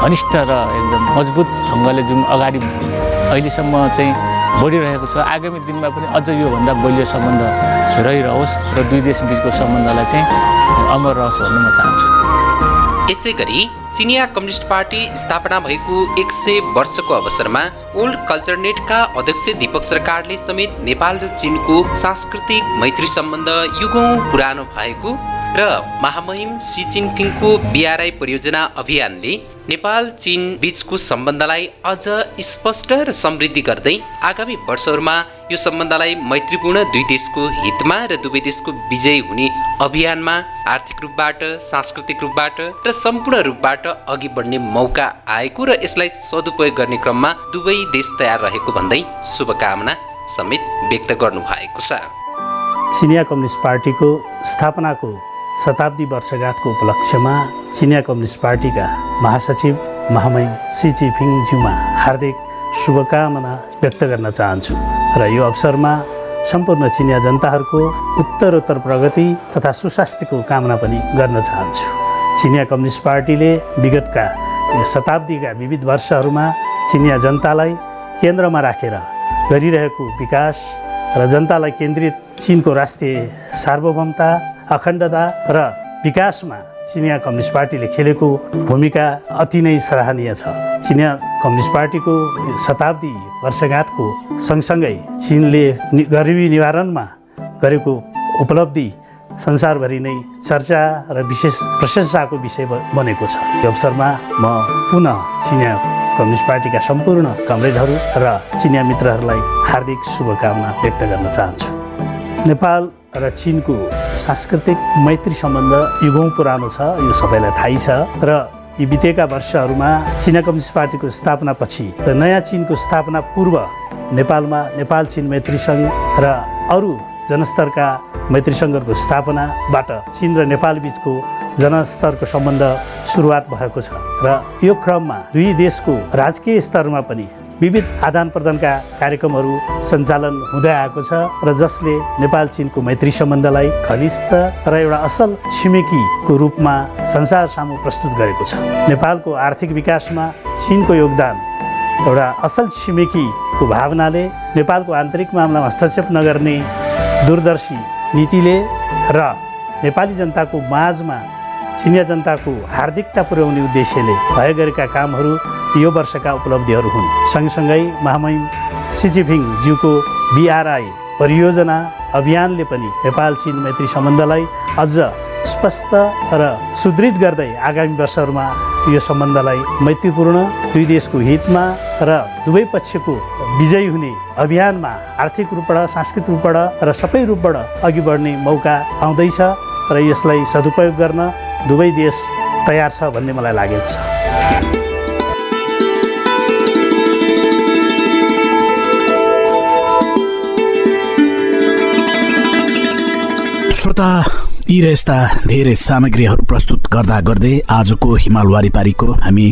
घनिष्ठ र एकदम मजबुत ढङ्गले जुन अगाडि अहिलेसम्म चाहिँ बढिरहेको छ। आगामी दिनमा पनि अझ योभन्दा बलियो सम्बन्ध रहिरहोस् र दुई देश बिचको सम्बन्धलाई चाहिँ अमर रहोस् भन्न म चाहन्छु। यसै गरी चिनिया कम्युनिस्ट पार्टी स्थापना भएको एक सय वर्षको अवसरमा ओल्ड कल्चर नेटका अध्यक्ष दीपक सरकारले समेत नेपाल र चिनको सांस्कृतिक मैत्री सम्बन्ध युगौँ पुरानो भएको र महामहिम सी जिनपिङको बिआरआई परियोजना अभियानले नेपाल चीन बिचको सम्बन्धलाई अझ स्पष्ट र समृद्धि गर्दै आगामी वर्षहरूमा यो सम्बन्धलाई मैत्रीपूर्ण दुई देशको हितमा र दुवै देशको विजय हुने अभियानमा आर्थिक रूपबाट सांस्कृतिक रूपबाट र सम्पूर्ण रूपबाट अघि बढ्ने मौका आएको र यसलाई सदुपयोग गर्ने क्रममा दुवै देश तयार रहेको भन्दै शुभकामना समेत व्यक्त गर्नुभएको छ। चिनिया कम्युनिस्ट पार्टीको स्थापनाको शताब्दी वर्षगाँठको उपलक्ष्यमा चिनिया कम्युनिस्ट पार्टीका महासचिव महामहिम सी चिफिङज्यूमा हार्दिक शुभकामना व्यक्त गर्न चाहन्छु र यो अवसरमा सम्पूर्ण चिनिया जनताहरूको उत्तरोत्तर प्रगति तथा सुस्वास्थ्यको कामना पनि गर्न चाहन्छु। चिनिया कम्युनिस्ट पार्टीले विगतका शताब्दीका विविध वर्षहरूमा चिनिया जनतालाई केन्द्रमा राखेर गरिरहेको विकास र जनतालाई केन्द्रित चिनको राष्ट्रिय सार्वभौमता अखण्डता र विकासमा चिनिया कम्युनिस्ट पार्टीले खेलेको भूमिका अति नै सराहनीय छ। चिनिया कम्युनिस्ट पार्टीको शताब्दी वर्षगाँठको सँगसँगै चिनले गरिबी निवारणमा गरेको उपलब्धि संसारभरि नै चर्चा र विशेष प्रशंसाको विषय बनेको छ। यो अवसरमा म पुनः चिनिया कम्युनिस्ट पार्टीका सम्पूर्ण कमरेडहरू र चिनिया मित्रहरूलाई हार्दिक शुभकामना व्यक्त गर्न चाहन्छु। नेपाल र चिनको सांस्कृतिक मैत्री सम्बन्ध युगौँ पुरानो छ यो सबैलाई थाहै छ र यी बितेका वर्षहरूमा चिना कम्युनिस्ट पार्टीको स्थापनापछि र नयाँ चिनको स्थापना पूर्व नेपालमा नेपाल चिन मैत्री सङ्घ र अरू जनस्तरका मैत्री सङ्घहरूको स्थापनाबाट चिन र नेपाल बिचको जनस्तरको सम्बन्ध सुरुवात भएको छ र यो क्रममा दुई देशको राजकीय स्तरमा पनि विविध आदान प्रदानका कार्यक्रमहरू सञ्चालन हुँदै आएको छ र जसले नेपाल चिनको मैत्री सम्बन्धलाई घनिष्ठ र एउटा असल छिमेकीको रूपमा संसार सामु प्रस्तुत गरेको छ। नेपालको आर्थिक विकासमा चिनको योगदान एउटा असल छिमेकीको भावनाले नेपालको आन्तरिक मामलामा हस्तक्षेप नगर्ने दूरदर्शी नीतिले र नेपाली जनताको माझमा चिनिया जनताको हार्दिकता पुर्याउने उद्देश्यले भए गरेका कामहरू यो वर्षका उपलब्धिहरू हुन्। सँगसँगै महामहिम सिजिफिङ ज्यूको बिआरआई परियोजना अभियानले पनि नेपाल चिन मैत्री सम्बन्धलाई अझ स्पष्ट र सुदृढ गर्दै आगामी वर्षहरूमा यो सम्बन्धलाई मैत्रीपूर्ण दुई देशको हितमा र दुवै पक्षको विजयी हुने अभियानमा आर्थिक रूपबाट सांस्कृतिक रूपबाट र सबै रूपबाट अघि बढ्ने मौका आउँदैछ। र यसलाई सदुपयोग गर्न दुवै देश तयार छ भन्ने मलाई लागेको छ। श्रोता यी र यस्ता धेरै सामग्रीहरू प्रस्तुत गर्दा गर्दै आजको हिमाल वारिपारीको हामी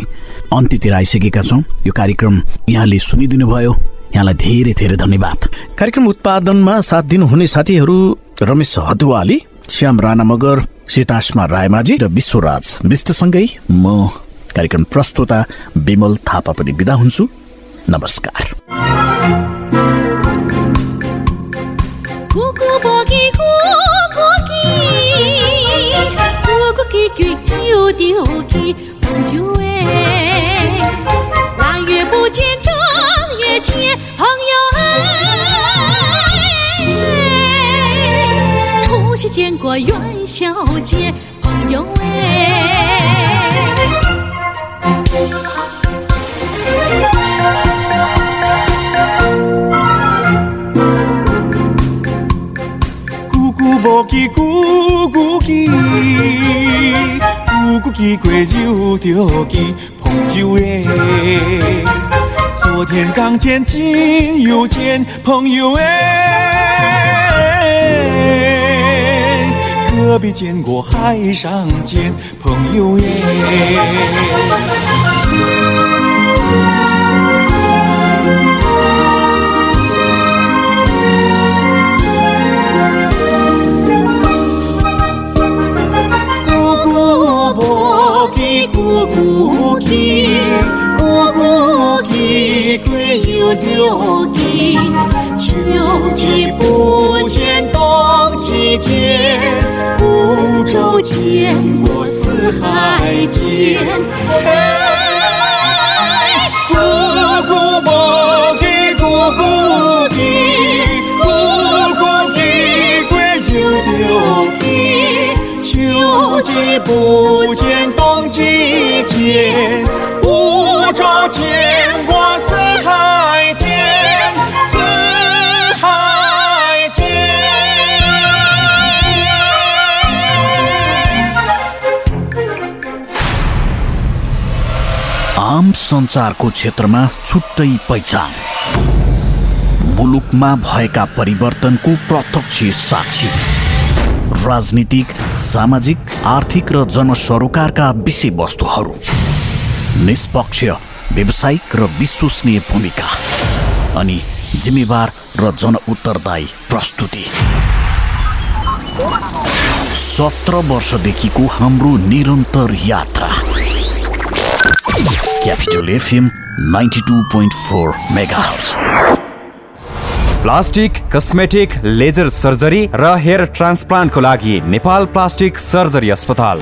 अन्त्यतिर आइसकेका छौँ। यो कार्यक्रम यहाँले सुनिदिनु भयो यहाँलाई धेरै धेरै धन्यवाद। कार्यक्रम उत्पादनमा साथ दिनुहुने साथीहरू रमेश हदुवाली श्याम राणा मगर सीतासमा रायमाझी र विश्वराज विष्टसँगै म कार्यक्रम प्रस्तुता विमल थापा पनि विदा हुन्छु। नमस्कार। 小姐，朋友哎。久久无期，久久期，久久期过又着期，朋友哎。昨天刚见，今又见，朋友哎。何必见过海上见朋友耶？姑姑不给姑姑给，姑姑给归又丢给，秋季不见冬季见。见过四海间，哎，布谷鸟的布谷的，布谷的歌又叫起，秋季不见冬季见，不着见光。सञ्चारको क्षेत्रमा छुट्टै पहिचान। मुलुकमा भएका परिवर्तनको प्रत्यक्ष साक्षी। राजनीतिक सामाजिक आर्थिक र जनसरोकारका विषयवस्तुहरू। निष्पक्ष व्यावसायिक र विश्वसनीय भूमिका। अनि जिम्मेवार र जनउत्तरदायी प्रस्तुति। सत्र वर्षदेखिको हाम्रो निरन्तर यात्रा। Capital FM ninety two plastic cosmetic laser surgery र हेयर ट्रान्सप्लान्टको लागि नेपाल प्लास्टिक सर्जरी अस्पताल।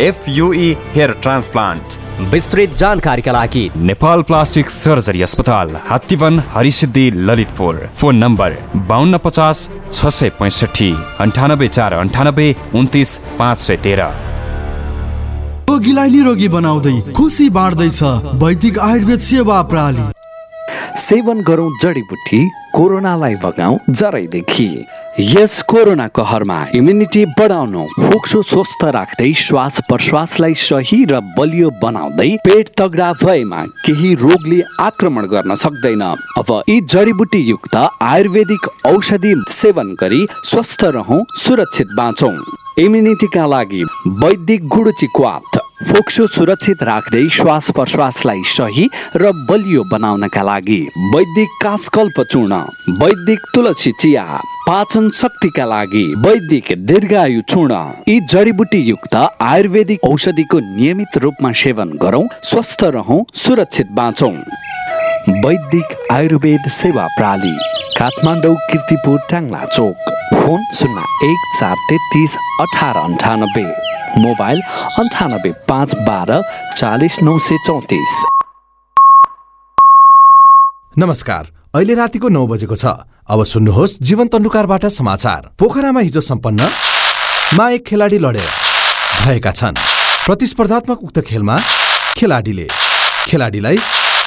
एफयुई हेयर ट्रान्सप्लान्ट विस्तृत जानकारीका लागि नेपाल प्लास्टिक सर्जरी अस्पताल हात्तीवन हरिसिद्धि ललितपुर। फोन नम्बर बाहन्न पचास छ सय पैँसठी अन्ठानब्बे चार अन्ठानब्बे उन्तिस पाँच सय तेह्र। रोगीलाई निरोगी बनाउँदै खुसी बाँड्दैछ वैदिक आयुर्वेद सेवा प्रणाली सेवन गरौँ जडीबुटी कोरोनालाई भगाउँ जरैदेखि। यस कोरोना कहरमा इम्युनिटी बढाउनु फोक्सो स्वस्थ राख्दै श्वास प्रश्वासलाई सही र बलियो बनाउँदै पेट तगडा भएमा केही रोगले आक्रमण गर्न सक्दैन। अब यी जडीबुटी युक्त आयुर्वेदिक औषधि सेवन गरी स्वस्थ रहौँ सुरक्षित बाँचौँ। इम्युनिटीका लागि वैदिक गुडुची क्वाथ फोक्सो सुरक्षित राख्दै श्वास प्रश्वासलाई सही र बलियो बनाउनका लागि वैदिक कासकल्प चूर्ण वैदिक तुलसी चिया पाचन शक्तिका लागि वैदिक दीर्घायु चूर्ण यी जडीबुटी युक्त आयुर्वेदिक औषधिको नियमित रूपमा सेवन गरौँ स्वस्थ रहौँ सुरक्षित बाँचौँ। वैदिक आयुर्वेद सेवा प्रणाली काठमाडौँ किर्तिपुर टाङ्ला चोक फोन शून्य एक चार तेत्तिस अठार अन्ठानब्बे। मोबाइल अन्ठानब्बे पाँच बाह्र चालिस नौ सय चौतिस। नमस्कार अहिले रातिको नौ बजेको छ। अब सुन्नुहोस् जीवन तन्डुकारबाट समाचार। पोखरामा हिजो सम्पन्न मा एक खेलाडी लडेर भएका छन्। प्रतिस्पर्धात्मक उक्त खेलमा खेलाडीले खेलाडीलाई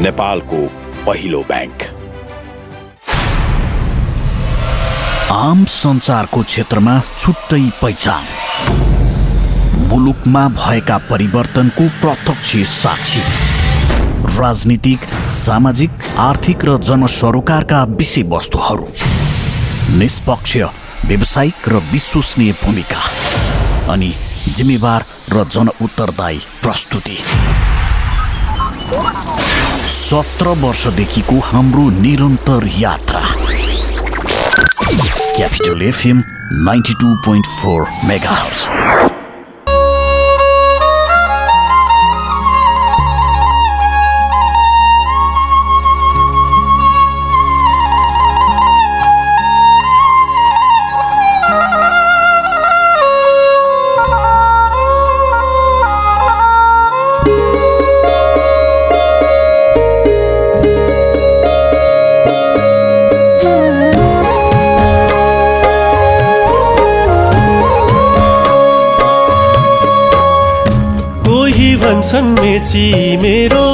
नेपालको पहिलो ब्याङ्क। आम सञ्चारको क्षेत्रमा छुट्टै पहिचान। मुलुकमा भएका परिवर्तनको प्रत्यक्ष साक्षी। राजनीतिक सामाजिक आर्थिक र जनसरोकारका विषयवस्तुहरू। निष्पक्ष व्यावसायिक र विश्वसनीय भूमिका। अनि जिम्मेवार र जनउत्तरदायी प्रस्तुति। सत्र वर्षदेखिको हाम्रो निरन्तर यात्रा। Capital FM ninety two point four mega भन्छन् मेची मेरो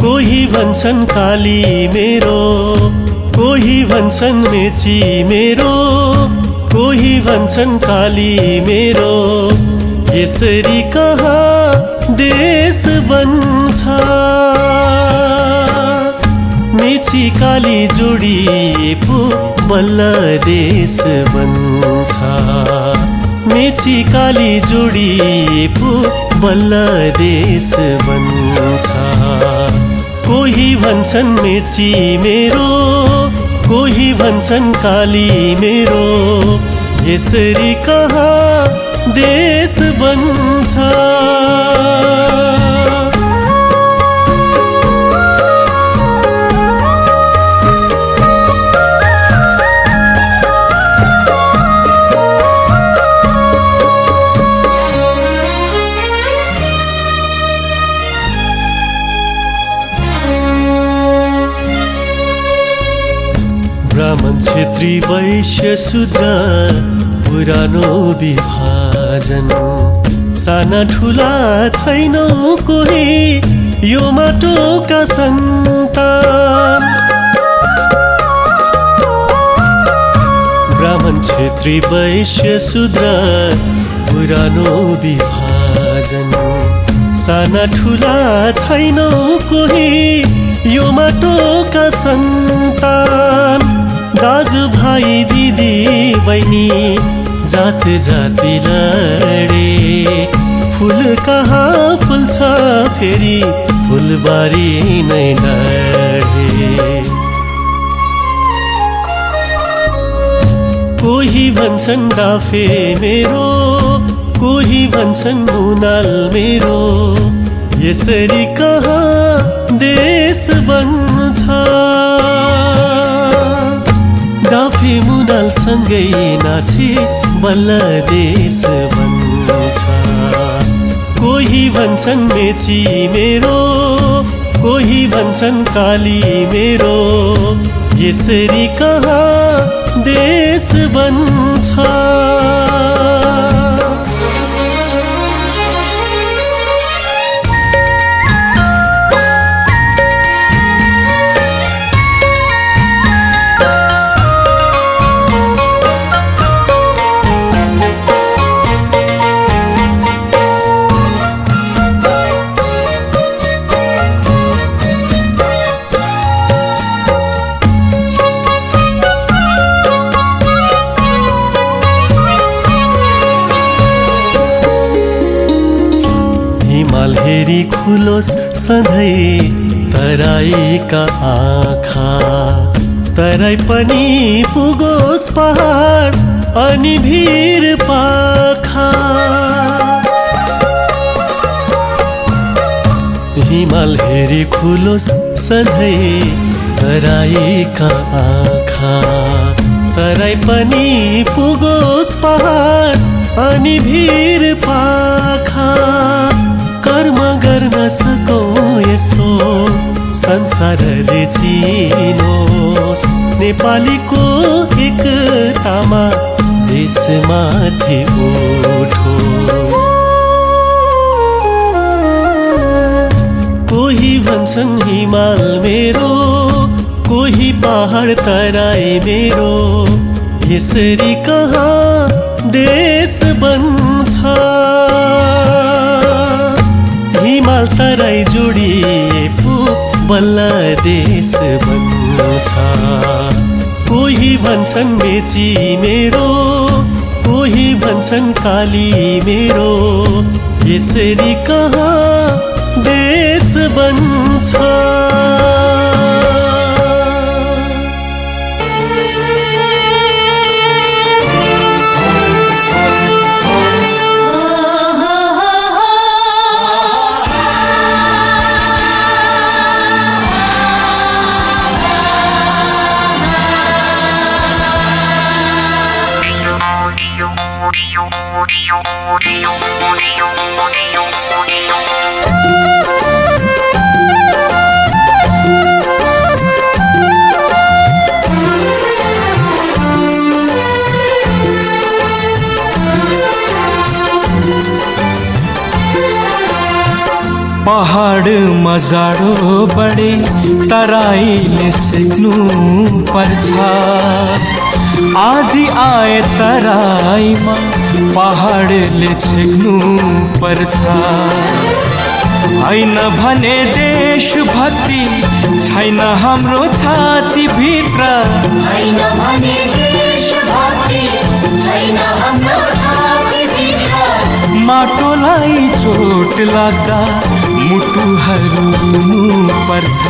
कोही भन्छन् काली मेरो कोही भन्छन् मेची मेरो कोही भन्छन् काली मेरो। यसरी कहाँ देश बन्छ? मेची काली जोडिए पो बल्ल देश बन्छ। मेची काली जोडिए पो बल्ल देश बन्छ कोही भन्छन् मेची मेरो कोही भन्छन् काली मेरो। यसरी कहाँ देश बन्छ? क्षेत्री वैश्य शूद्र पुरानो विभाजन। साना ठुला छैनौ कोही यो माटोका सन्तान ब्राह्मण क्षेत्री वैश्य शूद्र पुरानो विभाजन। साना ठुला छैनौ कोही यो माटोका सन्तान दाजुभाइ दिदी बहिनी जात जाति लडे। फुल कहाँ फुल्छ फेरि फुलबारी नै लडे कोही भन्छन् डाफे मेरो कोही भन्छन् मुनाल मेरो। यसरी कहाँ देश बन्छ डाफे मुनाल सँगै नाचे बल्ल देश बन्छ कोही भन्छन् मेची मेरो कोही भन्छन् काली मेरो। यसरी कहाँ देश बन्छ? हेरी खुलोस् सधैँ तराईका आँखा। तराई पनि पुगोस् पहाड अनि भिर पाखा। हिमाल हेरी खुलोस् सधैँ तराईका आँखा। तराई पनि पुगोस् पहाड अनि भिर पाखा। कर्म गर्न सकौँ यस्तो संसारले चिनोस्। नेपालीको एकतामा देशमाथि उठोस्। कोही भन्छन् हिमाल मेरो कोही पहाड तराई मेरो। यसरी कहाँ देश बन्छ तराई जोडिए पो बल्ल देश बन्छ। कोही भन्छन् बेची मेरो कोही भन्छन् काली मेरो। यसरी कहाँ देश बन्छ? पहाडमा जाडो बढे तराईले सिक्नु पर्छ आधी आए तराईमा पहाडले छेक्नु पर्छ होइन भने देशभक्ति छैन हाम्रो छातीभित्र होइन भने देशभक्ति छैन हाम्रो छातीभित्र माटोलाई चोट लाग्दा मुटुहरू पर्छ।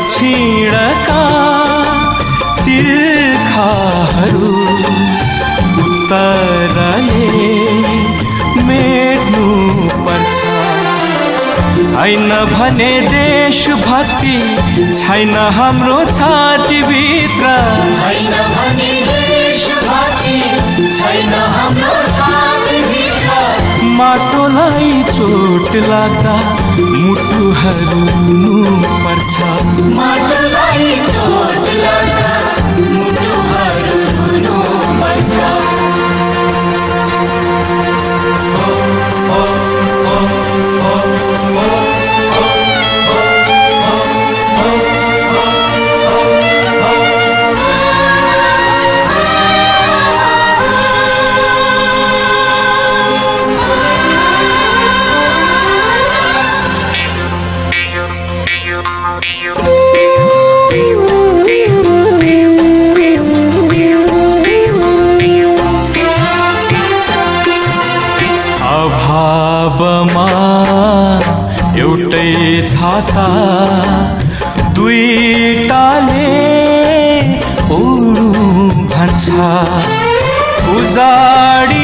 दक्षिणका तिर्खाहरू उत्तरले मेट्नु पर्छ। होइन भने देशभक्ति छैन हाम्रो छातीभित्र। होइन भने देशभक्ति छैन हाम्रो माटोलाई चोट लाग्दा मुटुहरू पर्छ। माटोलाई छाता दुईटाले ओडु भन्छ। उजाडिए